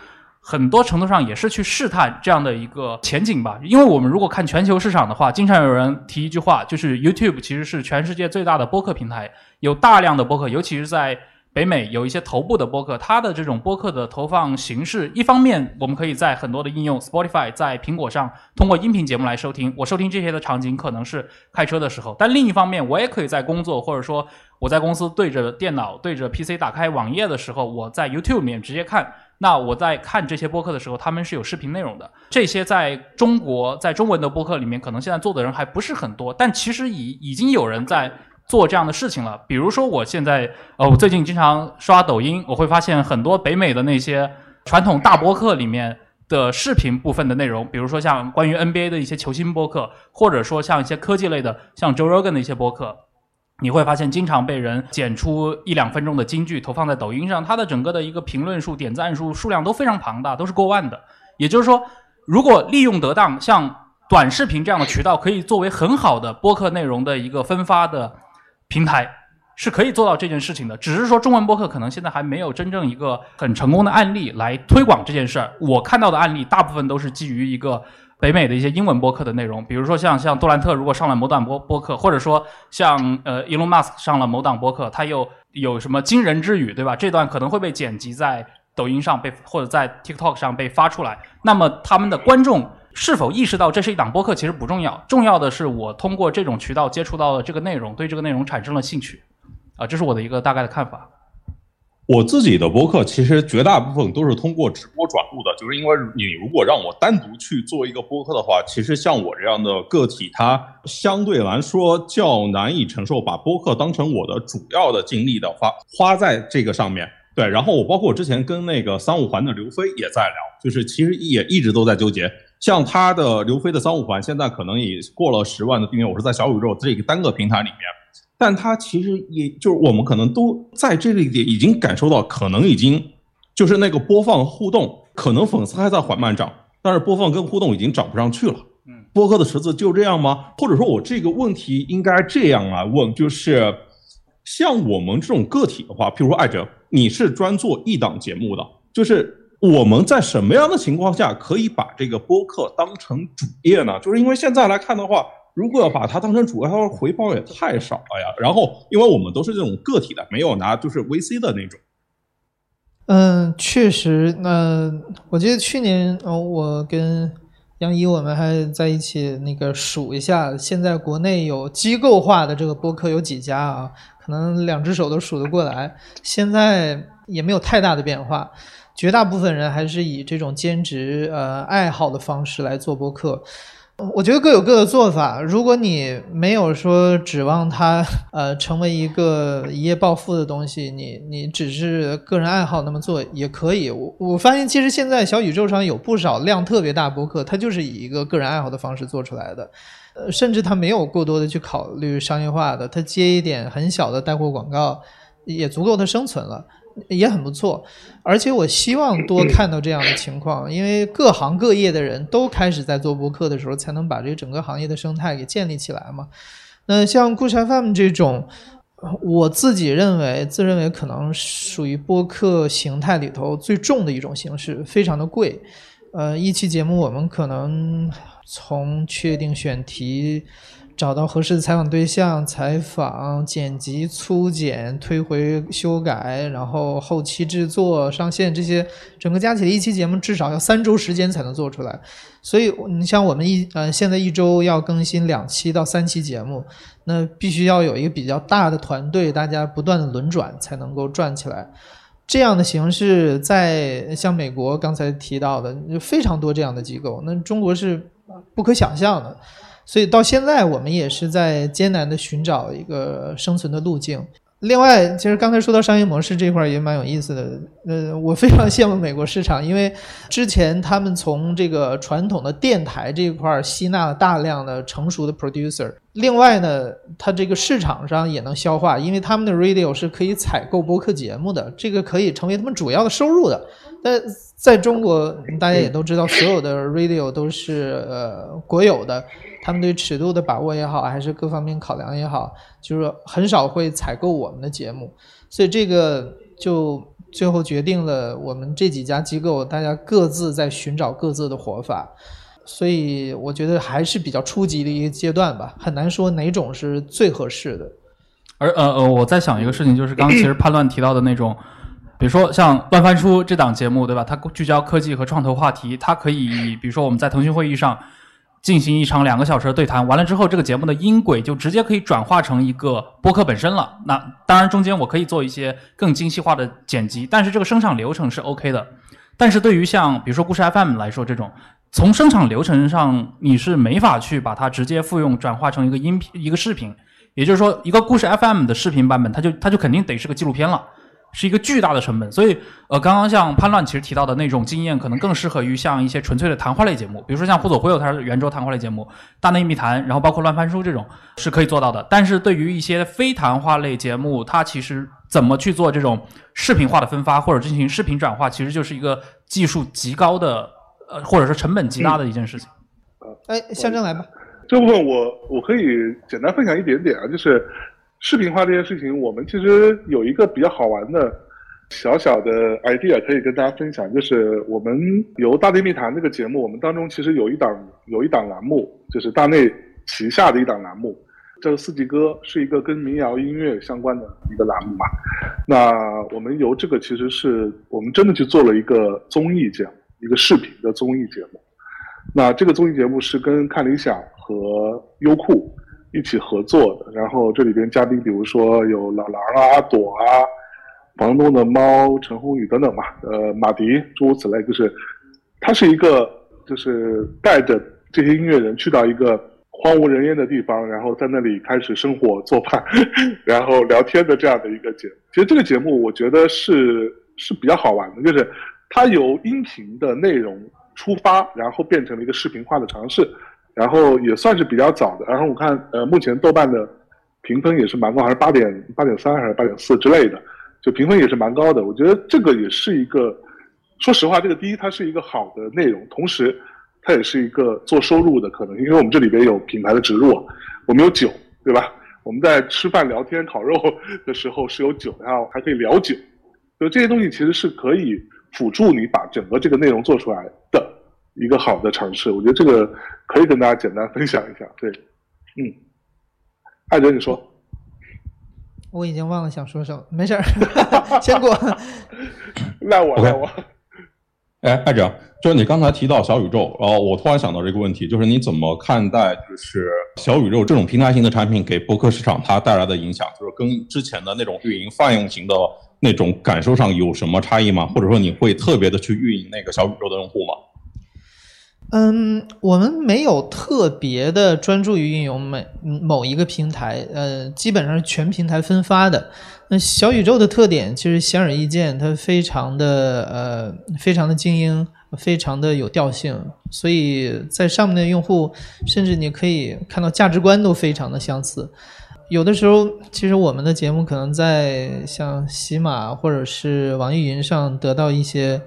很多程度上也是去试探这样的一个前景吧。因为我们如果看全球市场的话，经常有人提一句话，就是 YouTube 其实是全世界最大的播客平台，有大量的播客，尤其是在北美有一些头部的播客，它的这种播客的投放形式，一方面我们可以在很多的应用，Spotify 在苹果上通过音频节目来收听，我收听这些的场景可能是开车的时候，但另一方面我也可以在工作或者说我在公司对着电脑对着 PC 打开网页的时候，我在 YouTube 里面直接看。那我在看这些播客的时候，他们是有视频内容的。这些在中国在中文的播客里面，可能现在做的人还不是很多，但其实已已经有人在做这样的事情了。比如说，我现在呃，我最近经常刷抖音，我会发现很多北美的那些传统大播客里面的视频部分的内容，比如说像关于 NBA 的一些球星播客，或者说像一些科技类的，像 Joe Rogan 的一些播客。你会发现，经常被人剪出一两分钟的金句投放在抖音上，它的整个的一个评论数、点赞数数量都非常庞大，都是过万的。也就是说，如果利用得当，像短视频这样的渠道，可以作为很好的播客内容的一个分发的平台，是可以做到这件事情的。只是说，中文播客可能现在还没有真正一个很成功的案例来推广这件事儿。我看到的案例大部分都是基于一个。北美的一些英文播客的内容，比如说像像杜兰特如果上了某档播播客，或者说像呃 Elon Musk 上了某档播客，他又有什么惊人之语，对吧？这段可能会被剪辑在抖音上被或者在 TikTok 上被发出来。那么他们的观众是否意识到这是一档播客，其实不重要，重要的是我通过这种渠道接触到了这个内容，对这个内容产生了兴趣，啊，这是我的一个大概的看法。我自己的播客其实绝大部分都是通过直播转录的，就是因为你如果让我单独去做一个播客的话，其实像我这样的个体，它相对来说较难以承受把播客当成我的主要的精力的话，花在这个上面。对，然后我包括我之前跟那个三五环的刘飞也在聊，就是其实也一直都在纠结，像他的刘飞的三五环现在可能也过了十万的订阅，我是在小宇宙这个单个平台里面。但它其实也就是我们可能都在这里点已经感受到，可能已经就是那个播放互动，可能粉丝还在缓慢涨，但是播放跟互动已经涨不上去了。嗯，播客的池子就这样吗？或者说我这个问题应该这样来问，就是像我们这种个体的话，譬如说艾哲，你是专做一档节目的，就是我们在什么样的情况下可以把这个播客当成主业呢？就是因为现在来看的话。如果要把它当成主要，回报也太少了呀。然后，因为我们都是这种个体的，没有拿就是 VC 的那种。嗯，确实。那我记得去年，哦，我跟杨怡我们还在一起那个数一下，现在国内有机构化的这个播客有几家啊？可能两只手都数得过来。现在也没有太大的变化，绝大部分人还是以这种兼职呃爱好的方式来做播客。我觉得各有各的做法。如果你没有说指望它，呃，成为一个一夜暴富的东西，你你只是个人爱好那么做也可以。我我发现其实现在小宇宙上有不少量特别大博客，它就是以一个个人爱好的方式做出来的，呃，甚至它没有过多的去考虑商业化的，它接一点很小的带货广告，也足够它生存了。也很不错，而且我希望多看到这样的情况，因为各行各业的人都开始在做播客的时候，才能把这个整个行业的生态给建立起来嘛。那像故事 FM 这种，我自己认为，自认为可能属于播客形态里头最重的一种形式，非常的贵。呃，一期节目我们可能从确定选题。找到合适的采访对象，采访、剪辑、粗剪、推回、修改，然后后期制作、上线这些，整个加起来一期节目至少要三周时间才能做出来。所以你像我们一呃现在一周要更新两期到三期节目，那必须要有一个比较大的团队，大家不断的轮转才能够转起来。这样的形式在像美国刚才提到的就非常多这样的机构，那中国是不可想象的。所以到现在，我们也是在艰难的寻找一个生存的路径。另外，其实刚才说到商业模式这块也蛮有意思的。呃，我非常羡慕美国市场，因为之前他们从这个传统的电台这一块吸纳了大量的成熟的 producer。另外呢，它这个市场上也能消化，因为他们的 radio 是可以采购播客节目的，这个可以成为他们主要的收入的。但在中国，大家也都知道，所有的 radio 都是呃国有的。他们对尺度的把握也好，还是各方面考量也好，就是很少会采购我们的节目，所以这个就最后决定了我们这几家机构大家各自在寻找各自的活法，所以我觉得还是比较初级的一个阶段吧，很难说哪种是最合适的。而呃呃，我在想一个事情，就是刚刚其实叛乱提到的那种，比如说像乱翻书这档节目，对吧？它聚焦科技和创投话题，它可以比如说我们在腾讯会议上进行一场两个小时的对谈，完了之后，这个节目的音轨就直接可以转化成一个播客本身了。那当然中间我可以做一些更精细化的剪辑，但是这个生产流程是 OK 的。但是对于像比如说故事 FM 来说，这种从生产流程上你是没法去把它直接复用转化成一个音频一个视频。也就是说，一个故事 FM 的视频版本，它就它就肯定得是个纪录片了，是一个巨大的成本。所以，呃，刚刚像潘乱其实提到的那种经验，可能更适合于像一些纯粹的谈话类节目，比如说像忽左忽右，它是圆桌谈话类节目，大内密谈，然后包括乱翻书这种是可以做到的。但是对于一些非谈话类节目，它其实怎么去做这种视频化的分发或者进行视频转化，其实就是一个技术极高的，呃，或者说成本极大的一件事情。哎，象征来吧。这部分我我可以简单分享一点点啊，就是视频化这件事情，我们其实有一个比较好玩的小小的 idea 可以跟大家分享，就是我们由大内密谈这个节目，我们当中其实有一档有一档栏目，就是大内旗下的一档栏目，叫做四季歌，是一个跟民谣音乐相关的一个栏目嘛。那我们由这个其实是我们真的去做了一个综艺节目，一个视频的综艺节目。那这个综艺节目是跟看理想。和优酷一起合作的，然后这里边嘉宾比如说有老狼啊、阿朵啊、房东的猫、陈鸿宇等等嘛，呃，马迪诸如此类，就是他是一个就是带着这些音乐人去到一个荒无人烟的地方，然后在那里开始生火做饭，然后聊天的这样的一个节目。其实这个节目我觉得是是比较好玩的，就是它由音频的内容出发，然后变成了一个视频化的尝试。然后也算是比较早的，然后我看，呃，目前豆瓣的评分也是蛮高，还是八点八点三还是八点四之类的，就评分也是蛮高的。我觉得这个也是一个，说实话，这个第一它是一个好的内容，同时它也是一个做收入的可能，因为我们这里边有品牌的植入，我们有酒，对吧？我们在吃饭聊天烤肉 的时候是有酒，然后还可以聊酒，就这些东西其实是可以辅助你把整个这个内容做出来的。一个好的尝试，我觉得这个可以跟大家简单分享一下。对，嗯，艾哲，你说，我已经忘了想说什么，没事儿，先过。赖我，赖我。哎，艾哲，就是你刚才提到小宇宙，然后我突然想到这个问题，就是你怎么看待就是小宇宙这种平台型的产品给博客市场它带来的影响？就是跟之前的那种运营泛用型的那种感受上有什么差异吗？或者说你会特别的去运营那个小宇宙的用户吗？嗯，我们没有特别的专注于运用每某一个平台，呃，基本上是全平台分发的。那小宇宙的特点其实显而易见，它非常的呃，非常的精英，非常的有调性，所以在上面的用户，甚至你可以看到价值观都非常的相似。有的时候，其实我们的节目可能在像喜马或者是网易云上得到一些。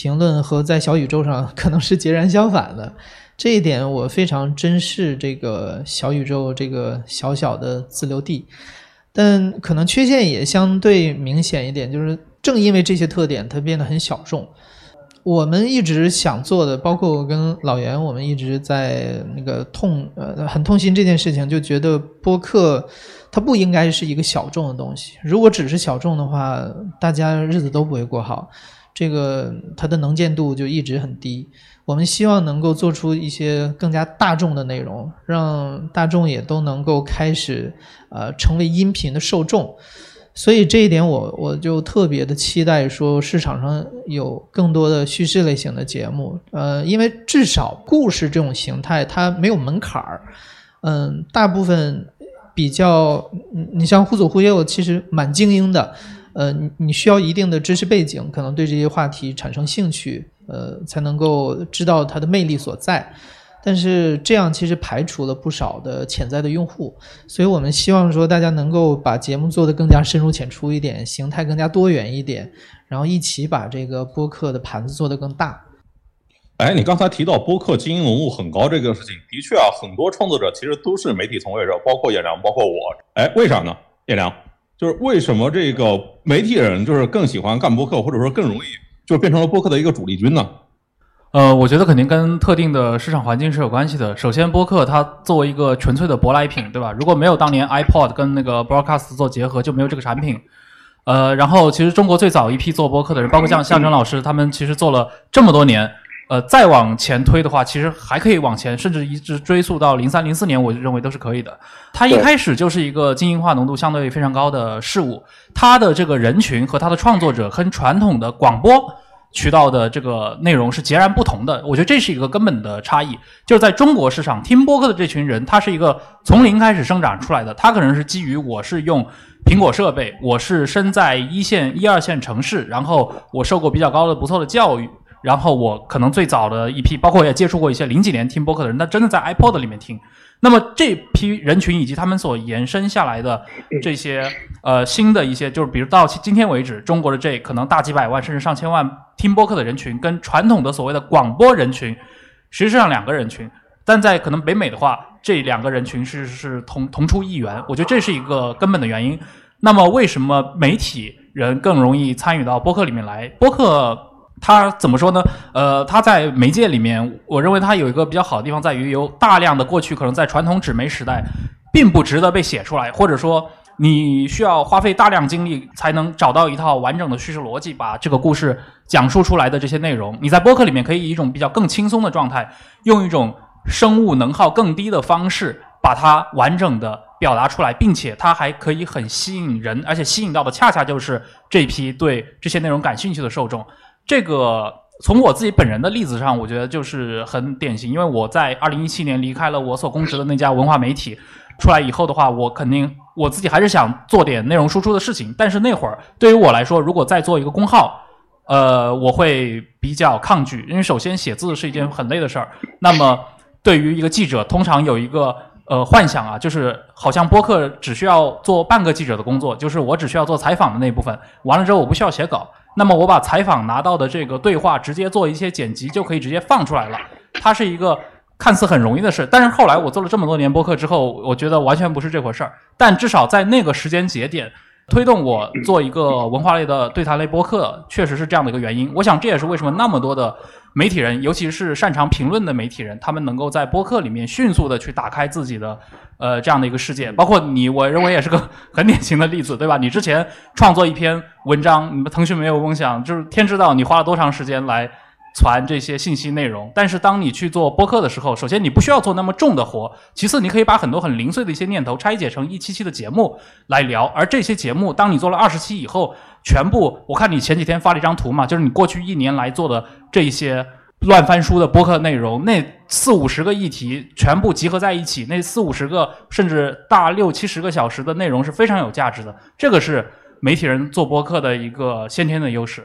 评论和在小宇宙上可能是截然相反的，这一点我非常珍视这个小宇宙这个小小的自留地，但可能缺陷也相对明显一点，就是正因为这些特点，它变得很小众。我们一直想做的，包括我跟老袁，我们一直在那个痛呃很痛心这件事情，就觉得播客它不应该是一个小众的东西，如果只是小众的话，大家日子都不会过好。这个它的能见度就一直很低，我们希望能够做出一些更加大众的内容，让大众也都能够开始呃成为音频的受众，所以这一点我我就特别的期待说市场上有更多的叙事类型的节目，呃，因为至少故事这种形态它没有门槛儿，嗯，大部分比较你你像忽左忽右其实蛮精英的。呃，你你需要一定的知识背景，可能对这些话题产生兴趣，呃，才能够知道它的魅力所在。但是这样其实排除了不少的潜在的用户，所以我们希望说大家能够把节目做得更加深入浅出一点，形态更加多元一点，然后一起把这个播客的盘子做得更大。哎，你刚才提到播客经营浓度很高这个事情，的确啊，很多创作者其实都是媒体从业者，包括叶良，包括我。哎，为啥呢？叶良？就是为什么这个媒体人就是更喜欢干播客，或者说更容易就变成了播客的一个主力军呢？呃，我觉得肯定跟特定的市场环境是有关系的。首先，播客它作为一个纯粹的舶来品，对吧？如果没有当年 iPod 跟那个 Broadcast 做结合，就没有这个产品。呃，然后其实中国最早一批做播客的人，包括像向征老师，他们其实做了这么多年。呃，再往前推的话，其实还可以往前，甚至一直追溯到零三零四年，我认为都是可以的。它一开始就是一个精英化浓度相对非常高的事物，它的这个人群和它的创作者跟传统的广播渠道的这个内容是截然不同的。我觉得这是一个根本的差异。就是在中国市场听播客的这群人，他是一个从零开始生长出来的，他可能是基于我是用苹果设备，我是身在一线一二线城市，然后我受过比较高的不错的教育。然后我可能最早的一批，包括我也接触过一些零几年听播客的人，那真的在 iPod 里面听。那么这批人群以及他们所延伸下来的这些呃新的一些，就是比如到今天为止，中国的这可能大几百万甚至上千万听播客的人群，跟传统的所谓的广播人群实际上两个人群。但在可能北美的话，这两个人群是是同同出一源。我觉得这是一个根本的原因。那么为什么媒体人更容易参与到播客里面来？播客。它怎么说呢？呃，它在媒介里面，我认为它有一个比较好的地方在于，有大量的过去可能在传统纸媒时代，并不值得被写出来，或者说你需要花费大量精力才能找到一套完整的叙事逻辑，把这个故事讲述出来的这些内容，你在播客里面可以以一种比较更轻松的状态，用一种生物能耗更低的方式，把它完整的表达出来，并且它还可以很吸引人，而且吸引到的恰恰就是这批对这些内容感兴趣的受众。这个从我自己本人的例子上，我觉得就是很典型。因为我在二零一七年离开了我所供职的那家文化媒体，出来以后的话，我肯定我自己还是想做点内容输出的事情。但是那会儿对于我来说，如果再做一个公号，呃，我会比较抗拒，因为首先写字是一件很累的事儿。那么对于一个记者，通常有一个呃幻想啊，就是好像播客只需要做半个记者的工作，就是我只需要做采访的那一部分，完了之后我不需要写稿。那么我把采访拿到的这个对话直接做一些剪辑，就可以直接放出来了。它是一个看似很容易的事，但是后来我做了这么多年播客之后，我觉得完全不是这回事儿。但至少在那个时间节点，推动我做一个文化类的对谈类播客，确实是这样的一个原因。我想这也是为什么那么多的。媒体人，尤其是擅长评论的媒体人，他们能够在播客里面迅速的去打开自己的呃这样的一个事件。包括你，我认为也是个 很典型的例子，对吧？你之前创作一篇文章，你们腾讯没有梦想，就是天知道你花了多长时间来。传这些信息内容，但是当你去做播客的时候，首先你不需要做那么重的活，其次你可以把很多很零碎的一些念头拆解成一期期的节目来聊，而这些节目当你做了二十期以后，全部我看你前几天发了一张图嘛，就是你过去一年来做的这些乱翻书的播客内容，那四五十个议题全部集合在一起，那四五十个甚至大六七十个小时的内容是非常有价值的，这个是媒体人做播客的一个先天的优势。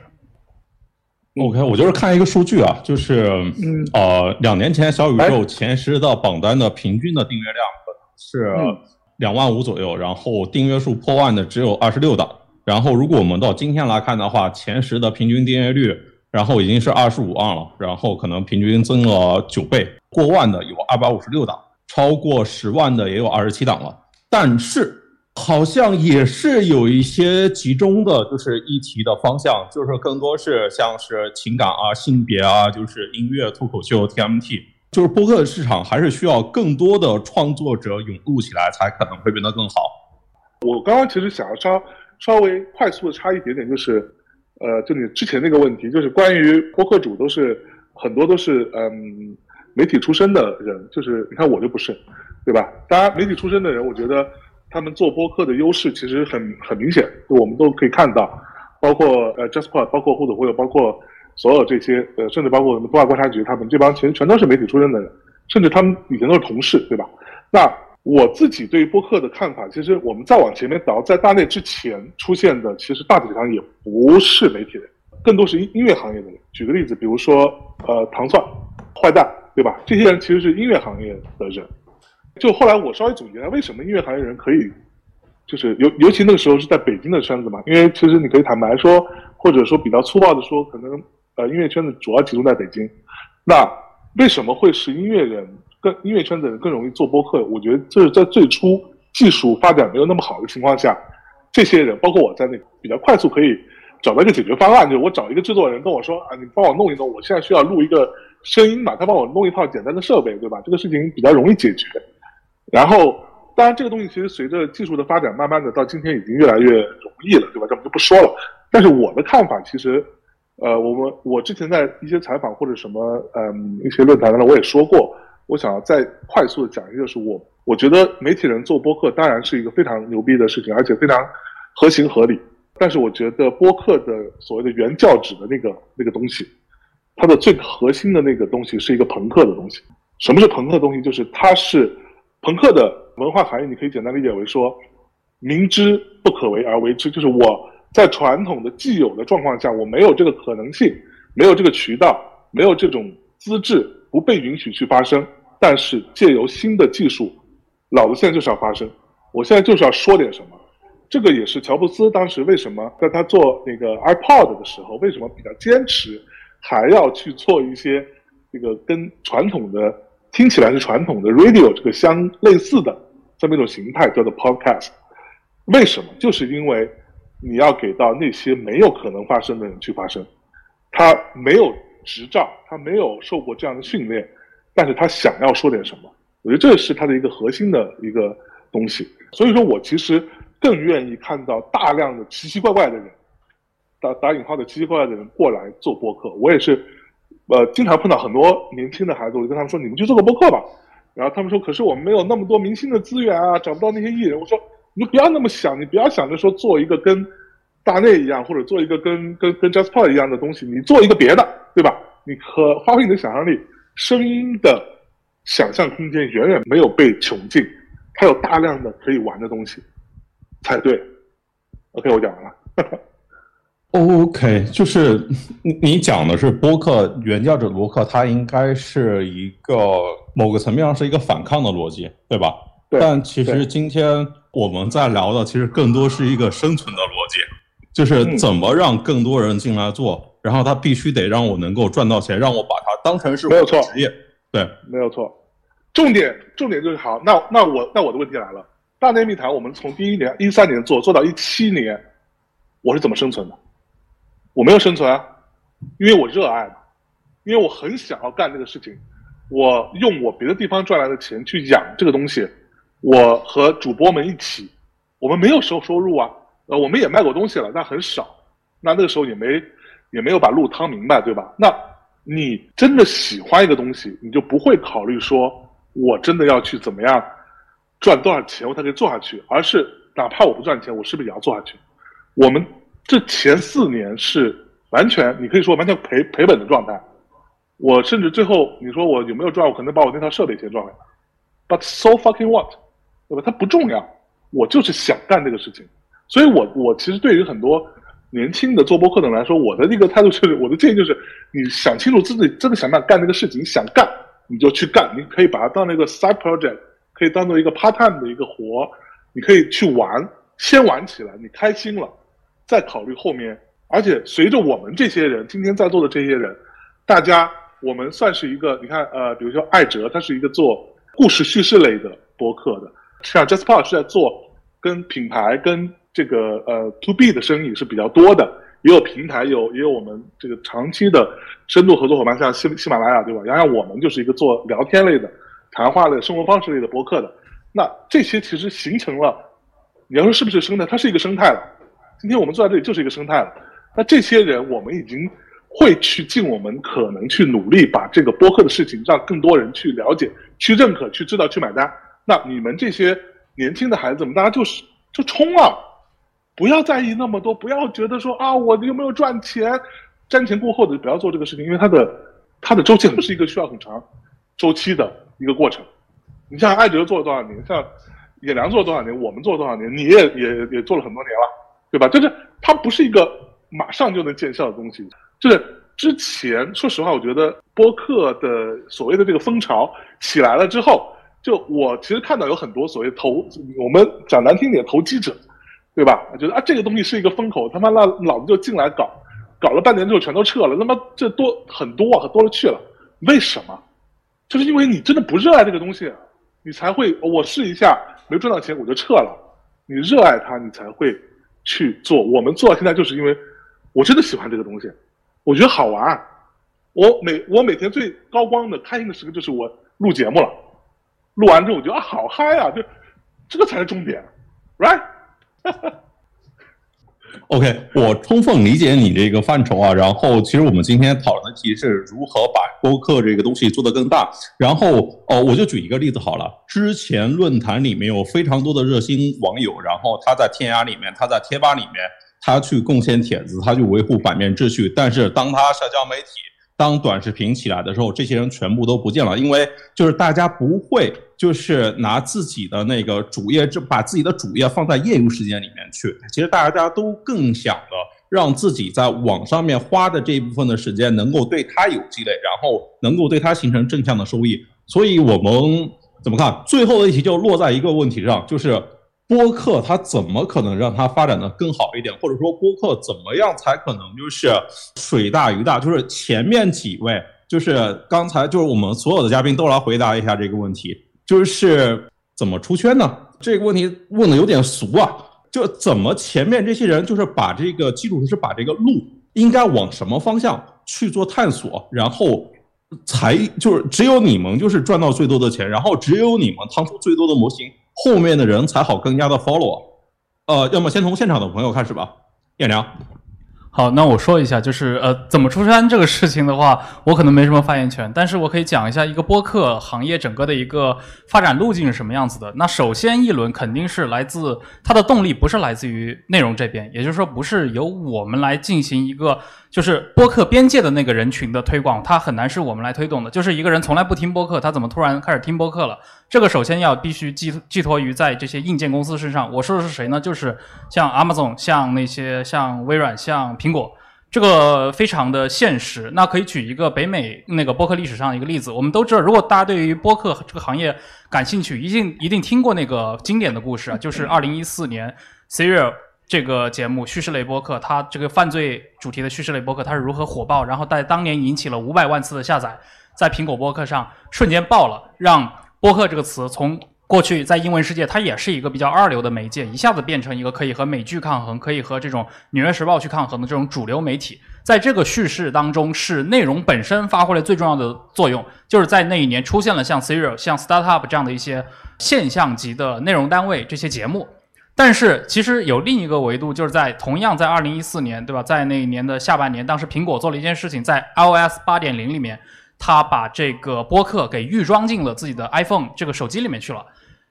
OK，我就是看一个数据啊，就是嗯呃，两年前小宇宙前十的榜单的平均的订阅量是两万五左右，然后订阅数破万的只有二十六档。然后如果我们到今天来看的话，前十的平均订阅率，然后已经是二十五万了，然后可能平均增了九倍，过万的有二百五十六档，超过十万的也有二十七档了。但是。好像也是有一些集中的，就是议题的方向，就是更多是像是情感啊、性别啊，就是音乐、脱口秀、TMT，就是播客的市场还是需要更多的创作者涌入起来，才可能会变得更好。我刚刚其实想要稍稍微快速的插一点点，就是，呃，就你之前那个问题，就是关于播客主都是很多都是嗯媒体出身的人，就是你看我就不是，对吧？当然媒体出身的人，我觉得。他们做播客的优势其实很很明显，我们都可以看到，包括呃 Jasper，包括或者或者包括所有这些呃，甚至包括什么东亚观察局，他们这帮其实全都是媒体出身的人，甚至他们以前都是同事，对吧？那我自己对于播客的看法，其实我们再往前面倒，在大内之前出现的，其实大体上也不是媒体人，更多是音音乐行业的人。举个例子，比如说呃糖蒜、坏蛋，对吧？这些人其实是音乐行业的人。就后来我稍微总结了，为什么音乐行业人可以，就是尤尤其那个时候是在北京的圈子嘛，因为其实你可以坦白说，或者说比较粗暴的说，可能呃音乐圈子主要集中在北京。那为什么会是音乐人更音乐圈的人更容易做播客？我觉得这是在最初技术发展没有那么好的情况下，这些人，包括我在内，比较快速可以找到一个解决方案，就是我找一个制作人跟我说啊，你帮我弄一弄，我现在需要录一个声音嘛，他帮我弄一套简单的设备，对吧？这个事情比较容易解决。然后，当然这个东西其实随着技术的发展，慢慢的到今天已经越来越容易了，对吧？这我们就不说了。但是我的看法其实，呃，我们我之前在一些采访或者什么，嗯，一些论坛上我也说过，我想要再快速的讲一个，是我我觉得媒体人做播客当然是一个非常牛逼的事情，而且非常合情合理。但是我觉得播客的所谓的原教旨的那个那个东西，它的最核心的那个东西是一个朋克的东西。什么是朋克的东西？就是它是朋克的文化含义，你可以简单理解为说，明知不可为而为之，就是我在传统的既有的状况下，我没有这个可能性，没有这个渠道，没有这种资质，不被允许去发生。但是借由新的技术，老子现在就是要发生，我现在就是要说点什么。这个也是乔布斯当时为什么在他做那个 iPod 的时候，为什么比较坚持，还要去做一些这个跟传统的听起来是传统的 radio 这个相类似的这么一种形态，叫做 podcast。为什么？就是因为你要给到那些没有可能发生的人去发生，他没有执照，他没有受过这样的训练，但是他想要说点什么，我觉得这是他的一个核心的一个东西。所以说我其实。更愿意看到大量的奇奇怪怪的人，打打引号的奇奇怪怪的人过来做播客。我也是，呃，经常碰到很多年轻的孩子，我就跟他们说：“你们去做个播客吧。”然后他们说：“可是我们没有那么多明星的资源啊，找不到那些艺人。”我说：“你不要那么想，你不要想着说做一个跟大内一样，或者做一个跟跟跟 Jasper 一样的东西，你做一个别的，对吧？你可发挥你的想象力，声音的想象空间远远没有被穷尽，它有大量的可以玩的东西。”才对，OK，我讲完了。OK，就是你你讲的是播客原教旨播客，它应该是一个某个层面上是一个反抗的逻辑，对吧？对。但其实今天我们在聊的，其实更多是一个生存的逻辑，就是怎么让更多人进来做，然后他必须得让我能够赚到钱，让我把它当成是我的职业。对，没有错。重点重点就是好，那那我那我的问题来了。大内密谈，我们从第一年一三年做做到一七年，我是怎么生存的？我没有生存啊，因为我热爱嘛，因为我很想要干这个事情，我用我别的地方赚来的钱去养这个东西。我和主播们一起，我们没有收收入啊，呃，我们也卖过东西了，但很少。那那个时候也没也没有把路趟明白，对吧？那你真的喜欢一个东西，你就不会考虑说我真的要去怎么样。赚多少钱我才可以做下去？而是哪怕我不赚钱，我是不是也要做下去？我们这前四年是完全，你可以说完全赔赔本的状态。我甚至最后你说我有没有赚？我可能把我那套设备钱赚回来。But so fucking what？对吧？它不重要，我就是想干这个事情。所以，我我其实对于很多年轻的做播客的人来说，我的那个态度是，我的建议就是，你想清楚自己真的想干干这个事情，想干你就去干，你可以把它当那个 side project。可以当做一个 part time 的一个活，你可以去玩，先玩起来，你开心了，再考虑后面。而且随着我们这些人今天在座的这些人，大家我们算是一个，你看，呃，比如说艾哲，他是一个做故事叙事类的播客的，像 Jasper 是在做跟品牌跟这个呃 to B 的生意是比较多的，也有平台，有也有我们这个长期的深度合作伙伴，像喜喜马拉雅，对吧？然后我们就是一个做聊天类的。谈话类、生活方式类的博客的，那这些其实形成了，你要说是不是生态？它是一个生态了。今天我们坐在这里就是一个生态了。那这些人，我们已经会去尽我们可能去努力，把这个播客的事情让更多人去了解、去认可、去知道、去买单。那你们这些年轻的孩子们，大家就是就冲啊！不要在意那么多，不要觉得说啊，我有没有赚钱？瞻前顾后的不要做这个事情，因为它的它的周期不是一个需要很长周期的。一个过程，你像艾哲做了多少年，像野良做了多少年，我们做了多少年，你也也也做了很多年了，对吧？就是它不是一个马上就能见效的东西。就是之前，说实话，我觉得播客的所谓的这个风潮起来了之后，就我其实看到有很多所谓投，我们讲难听点，投机者，对吧？觉得啊，这个东西是一个风口，他妈那老子就进来搞，搞了半年之后全都撤了，他妈这多很多啊，多了去了，为什么？就是因为你真的不热爱这个东西，你才会我试一下没赚到钱我就撤了。你热爱它，你才会去做。我们做到现在，就是因为我真的喜欢这个东西，我觉得好玩。我每我每天最高光的开心的时刻就是我录节目了，录完之后我觉得啊好嗨啊，就这个才是重点，right？哈 哈 OK，我充分理解你这个范畴啊。然后，其实我们今天讨论的题是如何把播客这个东西做得更大。然后，哦，我就举一个例子好了。之前论坛里面有非常多的热心网友，然后他在天涯里面，他在贴吧里面，他去贡献帖子，他去维护版面秩序。但是，当他社交媒体当短视频起来的时候，这些人全部都不见了，因为就是大家不会就是拿自己的那个主业，就把自己的主业放在业余时间里面去。其实大家都更想的让自己在网上面花的这一部分的时间能够对他有积累，然后能够对他形成正向的收益。所以我们怎么看？最后的一题就落在一个问题上，就是。播客它怎么可能让它发展的更好一点？或者说播客怎么样才可能就是水大鱼大？就是前面几位，就是刚才就是我们所有的嘉宾都来回答一下这个问题，就是怎么出圈呢？这个问题问的有点俗啊，就怎么前面这些人就是把这个基础是把这个路应该往什么方向去做探索，然后才就是只有你们就是赚到最多的钱，然后只有你们趟出最多的模型。后面的人才好更加的 follow，呃，要么先从现场的朋友开始吧，彦良。好，那我说一下，就是呃，怎么出山这个事情的话，我可能没什么发言权，但是我可以讲一下一个播客行业整个的一个发展路径是什么样子的。那首先一轮肯定是来自它的动力，不是来自于内容这边，也就是说，不是由我们来进行一个就是播客边界的那个人群的推广，它很难是我们来推动的。就是一个人从来不听播客，他怎么突然开始听播客了？这个首先要必须寄寄托于在这些硬件公司身上。我说的是谁呢？就是像 Amazon，像那些像微软，像苹果，这个非常的现实。那可以举一个北美那个播客历史上的一个例子。我们都知道，如果大家对于播客这个行业感兴趣，一定一定听过那个经典的故事啊，就是二零一四年 Serial 这个节目叙事类播客，它这个犯罪主题的叙事类播客，它是如何火爆，然后在当年引起了五百万次的下载，在苹果播客上瞬间爆了，让播客这个词从过去在英文世界，它也是一个比较二流的媒介，一下子变成一个可以和美剧抗衡，可以和这种《纽约时报》去抗衡的这种主流媒体。在这个叙事当中，是内容本身发挥了最重要的作用，就是在那一年出现了像 Serial、像 Startup 这样的一些现象级的内容单位这些节目。但是其实有另一个维度，就是在同样在二零一四年，对吧？在那一年的下半年，当时苹果做了一件事情，在 iOS 八点零里面。他把这个播客给预装进了自己的 iPhone 这个手机里面去了。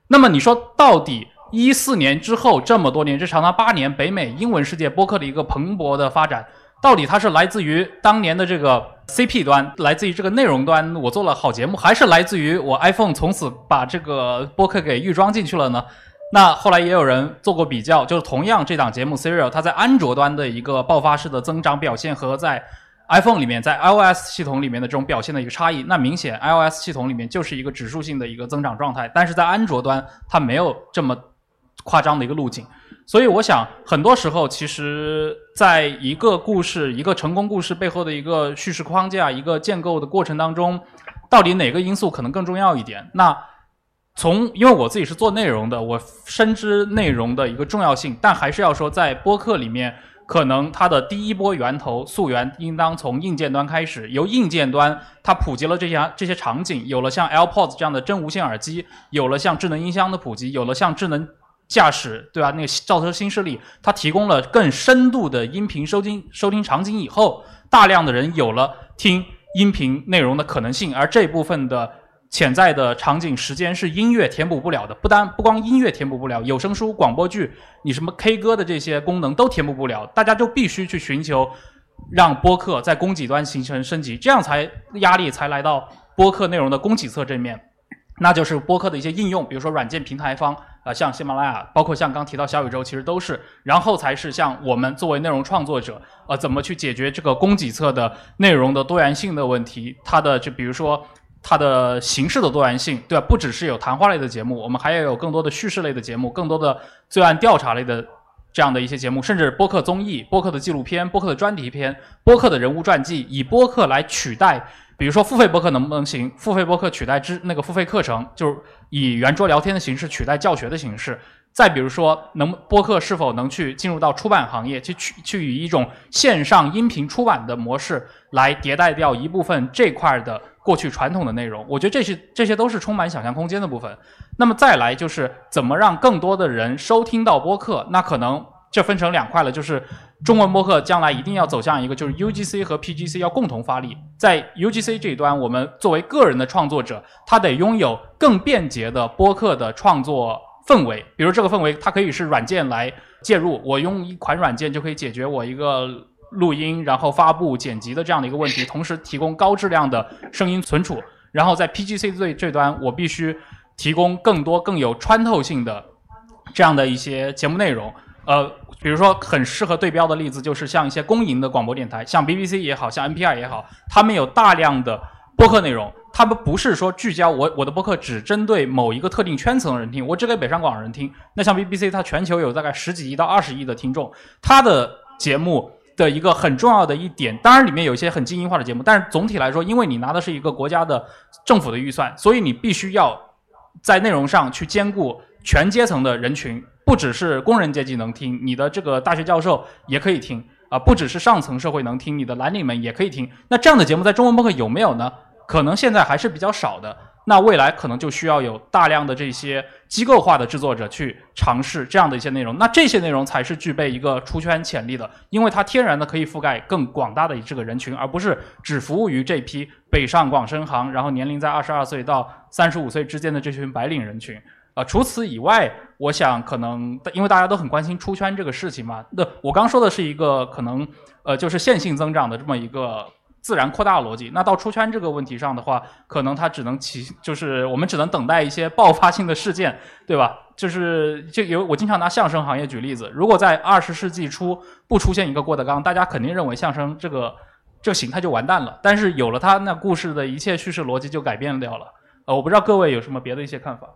那么你说，到底一四年之后这么多年，这长达八年，北美英文世界播客的一个蓬勃的发展，到底它是来自于当年的这个 CP 端，来自于这个内容端，我做了好节目，还是来自于我 iPhone 从此把这个播客给预装进去了呢？那后来也有人做过比较，就是同样这档节目 Serial，它在安卓端的一个爆发式的增长表现和在 iPhone 里面，在 iOS 系统里面的这种表现的一个差异，那明显 iOS 系统里面就是一个指数性的一个增长状态，但是在安卓端它没有这么夸张的一个路径，所以我想很多时候其实在一个故事、一个成功故事背后的一个叙事框架、一个建构的过程当中，到底哪个因素可能更重要一点？那从因为我自己是做内容的，我深知内容的一个重要性，但还是要说在播客里面。可能它的第一波源头溯源应当从硬件端开始，由硬件端它普及了这些这些场景，有了像 AirPods 这样的真无线耳机，有了像智能音箱的普及，有了像智能驾驶，对吧？那个造车新势力，它提供了更深度的音频收听收听场景以后，大量的人有了听音频内容的可能性，而这部分的。潜在的场景时间是音乐填补不了的，不单不光音乐填补不了，有声书、广播剧，你什么 K 歌的这些功能都填补不了，大家就必须去寻求让播客在供给端形成升级，这样才压力才来到播客内容的供给侧这面，那就是播客的一些应用，比如说软件平台方啊，像喜马拉雅，包括像刚提到小宇宙，其实都是，然后才是像我们作为内容创作者，呃，怎么去解决这个供给侧的内容的多元性的问题，它的就比如说。它的形式的多元性，对吧？不只是有谈话类的节目，我们还要有更多的叙事类的节目，更多的罪案调查类的这样的一些节目，甚至播客综艺、播客的纪录片、播客的专题片、播客的人物传记，以播客来取代，比如说付费播客能不能行？付费播客取代之那个付费课程，就是以圆桌聊天的形式取代教学的形式。再比如说，能播客是否能去进入到出版行业，去去去以一种线上音频出版的模式来迭代掉一部分这块的过去传统的内容？我觉得这些这些都是充满想象空间的部分。那么再来就是怎么让更多的人收听到播客？那可能这分成两块了，就是中文播客将来一定要走向一个就是 UGC 和 PGC 要共同发力。在 UGC 这一端，我们作为个人的创作者，他得拥有更便捷的播客的创作。氛围，比如这个氛围，它可以是软件来介入，我用一款软件就可以解决我一个录音、然后发布、剪辑的这样的一个问题，同时提供高质量的声音存储。然后在 PGC 这这端，我必须提供更多更有穿透性的这样的一些节目内容。呃，比如说很适合对标的例子，就是像一些公营的广播电台，像 BBC 也好像 NPR 也好，他们有大量的播客内容。他们不是说聚焦我我的播客只针对某一个特定圈层的人听，我只给北上广人听。那像 BBC，它全球有大概十几亿到二十亿的听众，它的节目的一个很重要的一点，当然里面有一些很精英化的节目，但是总体来说，因为你拿的是一个国家的政府的预算，所以你必须要在内容上去兼顾全阶层的人群，不只是工人阶级能听，你的这个大学教授也可以听啊，不只是上层社会能听，你的蓝领们也可以听。那这样的节目在中文播客有没有呢？可能现在还是比较少的，那未来可能就需要有大量的这些机构化的制作者去尝试这样的一些内容，那这些内容才是具备一个出圈潜力的，因为它天然的可以覆盖更广大的这个人群，而不是只服务于这批北上广深杭，然后年龄在二十二岁到三十五岁之间的这群白领人群。啊，除此以外，我想可能因为大家都很关心出圈这个事情嘛，那我刚说的是一个可能呃就是线性增长的这么一个。自然扩大逻辑，那到出圈这个问题上的话，可能它只能起，就是我们只能等待一些爆发性的事件，对吧？就是就有我经常拿相声行业举例子，如果在二十世纪初不出现一个郭德纲，大家肯定认为相声这个这形态就完蛋了。但是有了他，那故事的一切叙事逻辑就改变掉了。呃，我不知道各位有什么别的一些看法。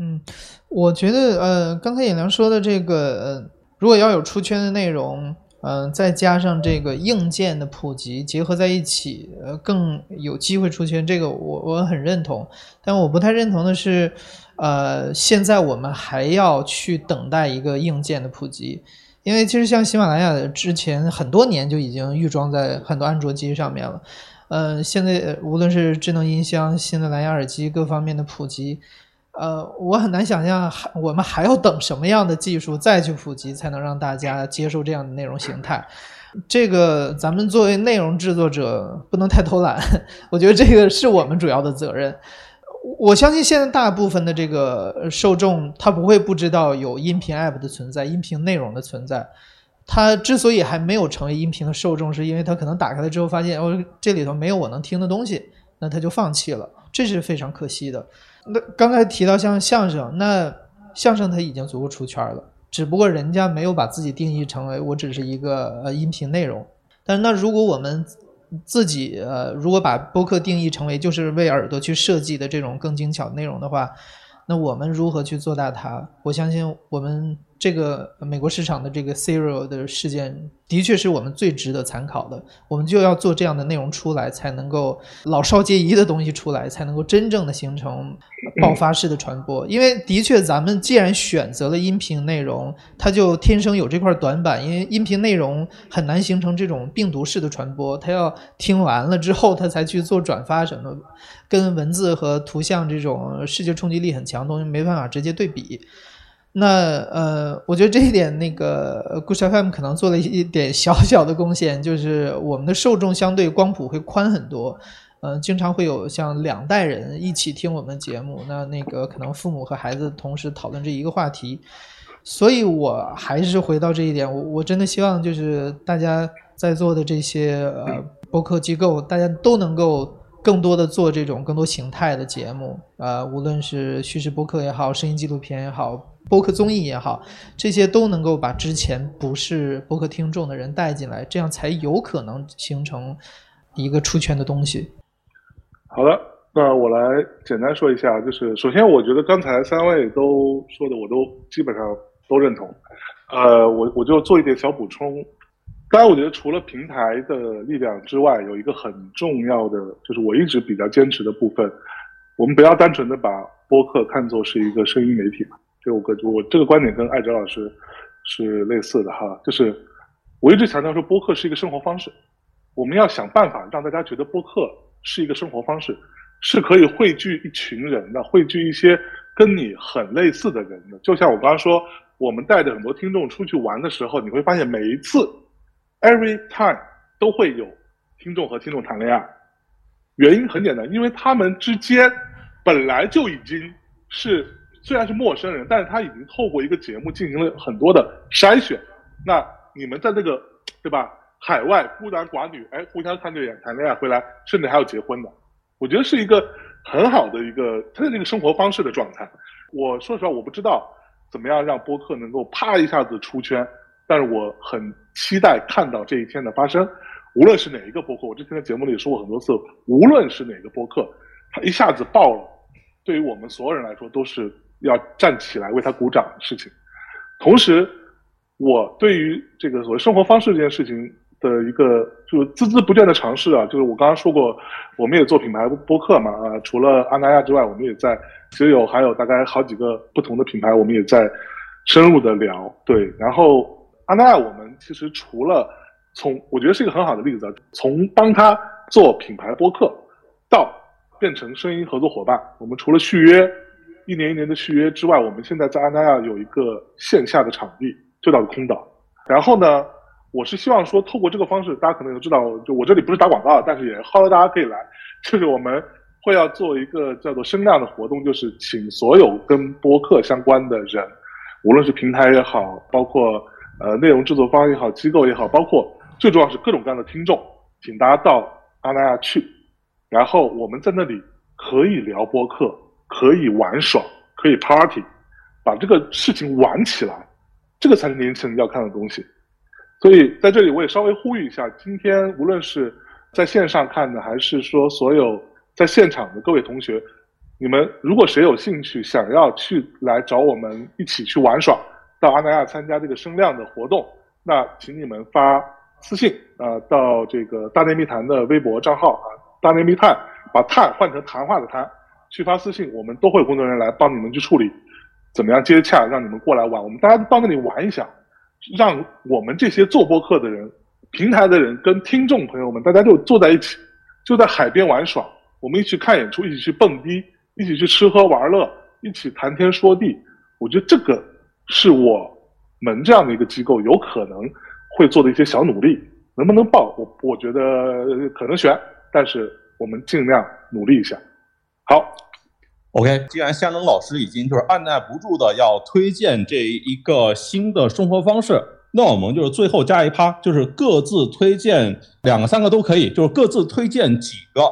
嗯，我觉得呃，刚才尹良说的这个，呃，如果要有出圈的内容。嗯，再加上这个硬件的普及结合在一起，呃，更有机会出现。这个我我很认同，但我不太认同的是，呃，现在我们还要去等待一个硬件的普及，因为其实像喜马拉雅的之前很多年就已经预装在很多安卓机上面了，呃，现在无论是智能音箱、新的蓝牙耳机各方面的普及。呃，我很难想象还我们还要等什么样的技术再去普及，才能让大家接受这样的内容形态。这个咱们作为内容制作者不能太偷懒，我觉得这个是我们主要的责任。我相信现在大部分的这个受众，他不会不知道有音频 app 的存在，音频内容的存在。他之所以还没有成为音频的受众，是因为他可能打开了之后发现，哦，这里头没有我能听的东西，那他就放弃了，这是非常可惜的。那刚才提到像相声，那相声它已经足够出圈了，只不过人家没有把自己定义成为我只是一个呃音频内容。但那如果我们自己呃如果把播客定义成为就是为耳朵去设计的这种更精巧内容的话，那我们如何去做大它？我相信我们。这个美国市场的这个 serial 的事件，的确是我们最值得参考的。我们就要做这样的内容出来，才能够老少皆宜的东西出来，才能够真正的形成爆发式的传播。因为的确，咱们既然选择了音频内容，它就天生有这块短板。因为音频内容很难形成这种病毒式的传播，它要听完了之后，它才去做转发什么，跟文字和图像这种视觉冲击力很强的东西没办法直接对比。那呃，我觉得这一点，那个故事 FM 可能做了一点小小的贡献，就是我们的受众相对光谱会宽很多，嗯，经常会有像两代人一起听我们节目，那那个可能父母和孩子同时讨论这一个话题，所以我还是回到这一点，我我真的希望就是大家在座的这些呃播客机构，大家都能够更多的做这种更多形态的节目，呃，无论是叙事播客也好，声音纪录片也好。播客综艺也好，这些都能够把之前不是播客听众的人带进来，这样才有可能形成一个出圈的东西。好的，那我来简单说一下，就是首先，我觉得刚才三位都说的，我都基本上都认同。呃，我我就做一点小补充。当然，我觉得除了平台的力量之外，有一个很重要的，就是我一直比较坚持的部分，我们不要单纯的把。播客看作是一个声音媒体嘛。就我个我这个观点跟艾哲老师是类似的哈，就是我一直强调说播客是一个生活方式，我们要想办法让大家觉得播客是一个生活方式，是可以汇聚一群人的，汇聚一些跟你很类似的人的。就像我刚刚说，我们带着很多听众出去玩的时候，你会发现每一次，every time 都会有听众和听众谈恋爱，原因很简单，因为他们之间本来就已经是。虽然是陌生人，但是他已经透过一个节目进行了很多的筛选。那你们在这个，对吧？海外孤男寡女，哎，互相看对眼，谈恋爱回来，甚至还要结婚的，我觉得是一个很好的一个他的这个生活方式的状态。我说实话，我不知道怎么样让播客能够啪一下子出圈，但是我很期待看到这一天的发生。无论是哪一个播客，我之前在节目里说过很多次，无论是哪个播客，他一下子爆了，对于我们所有人来说都是。要站起来为他鼓掌的事情，同时，我对于这个所谓生活方式这件事情的一个就是孜孜不倦的尝试啊，就是我刚刚说过，我们也做品牌播客嘛啊，除了阿那亚之外，我们也在其实有还有大概好几个不同的品牌，我们也在深入的聊对，然后阿那亚我们其实除了从我觉得是一个很好的例子，从帮他做品牌播客到变成声音合作伙伴，我们除了续约。一年一年的续约之外，我们现在在安那亚有一个线下的场地，就叫空岛。然后呢，我是希望说，透过这个方式，大家可能都知道，就我这里不是打广告，但是也号召大家可以来。就是我们会要做一个叫做声量的活动，就是请所有跟播客相关的人，无论是平台也好，包括呃内容制作方也好，机构也好，包括最重要是各种各样的听众，请大家到阿那亚去，然后我们在那里可以聊播客。可以玩耍，可以 party，把这个事情玩起来，这个才是年轻人要看的东西。所以在这里，我也稍微呼吁一下，今天无论是在线上看的，还是说所有在现场的各位同学，你们如果谁有兴趣想要去来找我们一起去玩耍，到阿那亚参加这个声量的活动，那请你们发私信啊，到这个大内密谈的微博账号啊，大内密探，把探换成谈话的谈。去发私信，我们都会有工作人员来帮你们去处理，怎么样接洽，让你们过来玩。我们大家帮着你玩一下，让我们这些做播客的人、平台的人跟听众朋友们，大家就坐在一起，就在海边玩耍。我们一起看演出，一起去蹦迪，一起去吃喝玩乐，一起谈天说地。我觉得这个是我们这样的一个机构有可能会做的一些小努力。能不能报？我我觉得可能悬，但是我们尽量努力一下。好，OK。既然夏能老师已经就是按耐不住的要推荐这一个新的生活方式，那我们就是最后加一趴，就是各自推荐两个、三个都可以，就是各自推荐几个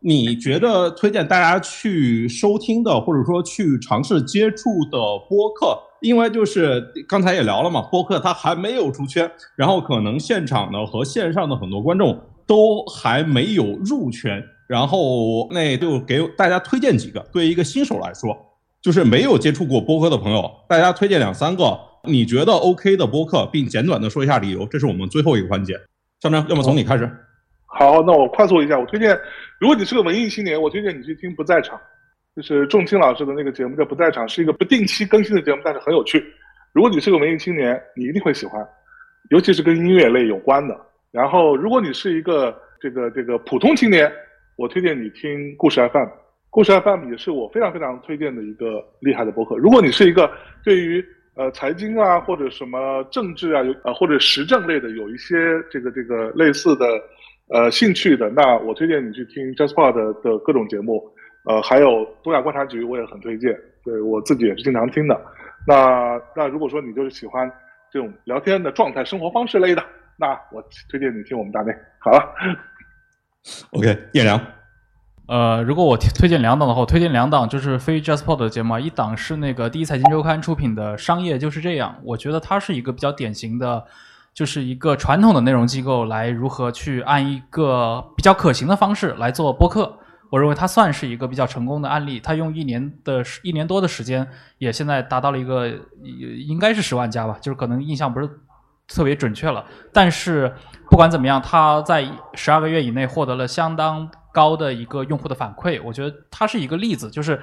你觉得推荐大家去收听的，或者说去尝试接触的播客。因为就是刚才也聊了嘛，播客它还没有出圈，然后可能现场呢和线上的很多观众都还没有入圈。然后那就给大家推荐几个，对一个新手来说，就是没有接触过播客的朋友，大家推荐两三个你觉得 OK 的播客，并简短的说一下理由，这是我们最后一个环节。校长，要么从你开始。好，那我快速一下，我推荐，如果你是个文艺青年，我推荐你去听《不在场》，就是仲青老师的那个节目叫《不在场》，是一个不定期更新的节目，但是很有趣。如果你是个文艺青年，你一定会喜欢，尤其是跟音乐类有关的。然后，如果你是一个这个这个普通青年，我推荐你听故事 FM，故事 FM 也是我非常非常推荐的一个厉害的博客。如果你是一个对于呃财经啊或者什么政治啊有呃或者时政类的有一些这个这个类似的呃兴趣的，那我推荐你去听 JustPod 的各种节目，呃还有东亚观察局我也很推荐，对我自己也是经常听的。那那如果说你就是喜欢这种聊天的状态、生活方式类的，那我推荐你听我们大内。好了。OK，叶良，呃，如果我推荐两档的话，我推荐两档就是非 JustPod 的节目，一档是那个第一财经周刊出品的《商业就是这样》，我觉得它是一个比较典型的，就是一个传统的内容机构来如何去按一个比较可行的方式来做播客，我认为它算是一个比较成功的案例。它用一年的一年多的时间，也现在达到了一个应该是十万加吧，就是可能印象不是。特别准确了。但是不管怎么样，它在十二个月以内获得了相当高的一个用户的反馈，我觉得它是一个例子，就是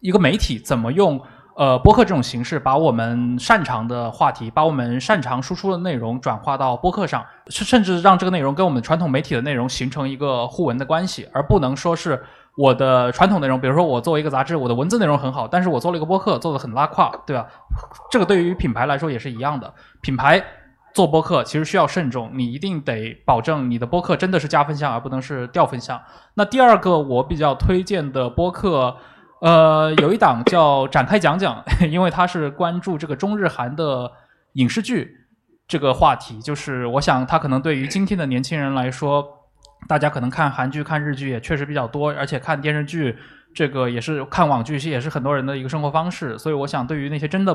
一个媒体怎么用。呃，播客这种形式，把我们擅长的话题，把我们擅长输出的内容转化到播客上，甚甚至让这个内容跟我们传统媒体的内容形成一个互文的关系，而不能说是我的传统内容，比如说我作为一个杂志，我的文字内容很好，但是我做了一个播客，做的很拉胯，对吧？这个对于品牌来说也是一样的，品牌做播客其实需要慎重，你一定得保证你的播客真的是加分项，而不能是掉分项。那第二个我比较推荐的播客。呃，有一档叫展开讲讲，因为它是关注这个中日韩的影视剧这个话题，就是我想它可能对于今天的年轻人来说，大家可能看韩剧、看日剧也确实比较多，而且看电视剧这个也是看网剧，其实也是很多人的一个生活方式。所以我想，对于那些真的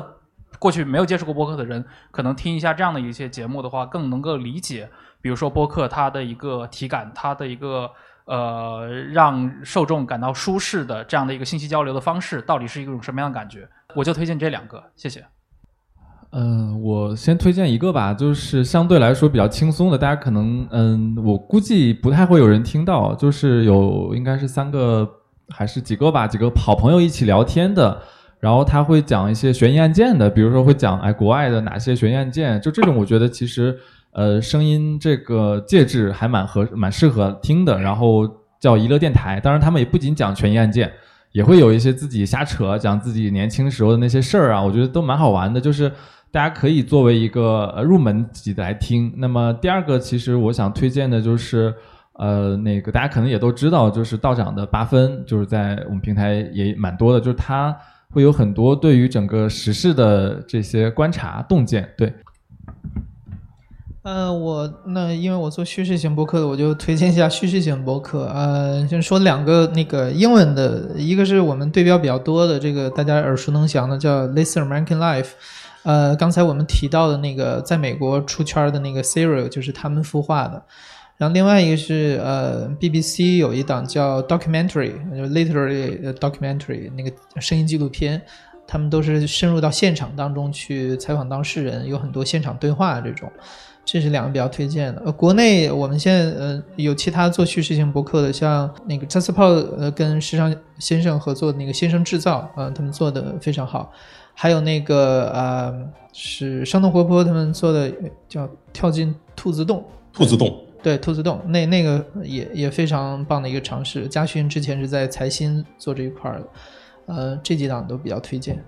过去没有接触过播客的人，可能听一下这样的一些节目的话，更能够理解，比如说播客它的一个体感，它的一个。呃，让受众感到舒适的这样的一个信息交流的方式，到底是一种什么样的感觉？我就推荐这两个，谢谢。嗯，我先推荐一个吧，就是相对来说比较轻松的，大家可能嗯，我估计不太会有人听到，就是有应该是三个还是几个吧，几个好朋友一起聊天的，然后他会讲一些悬疑案件的，比如说会讲哎国外的哪些悬疑案件，就这种我觉得其实。呃，声音这个介质还蛮合蛮适合听的，然后叫娱乐电台。当然，他们也不仅讲悬疑案件，也会有一些自己瞎扯，讲自己年轻时候的那些事儿啊，我觉得都蛮好玩的。就是大家可以作为一个入门级的来听。那么第二个，其实我想推荐的就是，呃，那个大家可能也都知道，就是道长的八分，就是在我们平台也蛮多的，就是他会有很多对于整个时事的这些观察洞见，对。呃，我那因为我做叙事型博客的，我就推荐一下叙事型博客。呃，先说两个那个英文的，一个是我们对标比较多的，这个大家耳熟能详的叫《Listen American Life》。呃，刚才我们提到的那个在美国出圈的那个 Serial，就是他们孵化的。然后另外一个是呃，BBC 有一档叫 Documentary，就 Literary Documentary，那个声音纪录片，他们都是深入到现场当中去采访当事人，有很多现场对话这种。这是两个比较推荐的。呃，国内我们现在呃有其他做叙事性博客的，像那个 Just p o 呃跟时尚先生合作的那个先生制造，呃他们做的非常好。还有那个呃是生动活泼他们做的叫跳进兔子洞。兔子洞。对，兔子洞那那个也也非常棒的一个尝试。嘉勋之前是在财新做这一块的，呃这几档都比较推荐。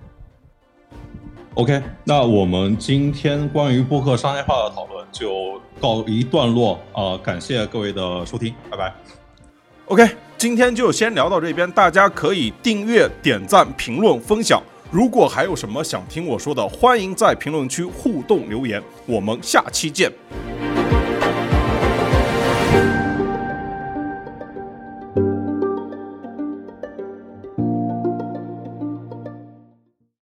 OK，那我们今天关于播客商业化的讨论就告一段落啊！感谢各位的收听，拜拜。OK，今天就先聊到这边，大家可以订阅、点赞、评论、分享。如果还有什么想听我说的，欢迎在评论区互动留言。我们下期见。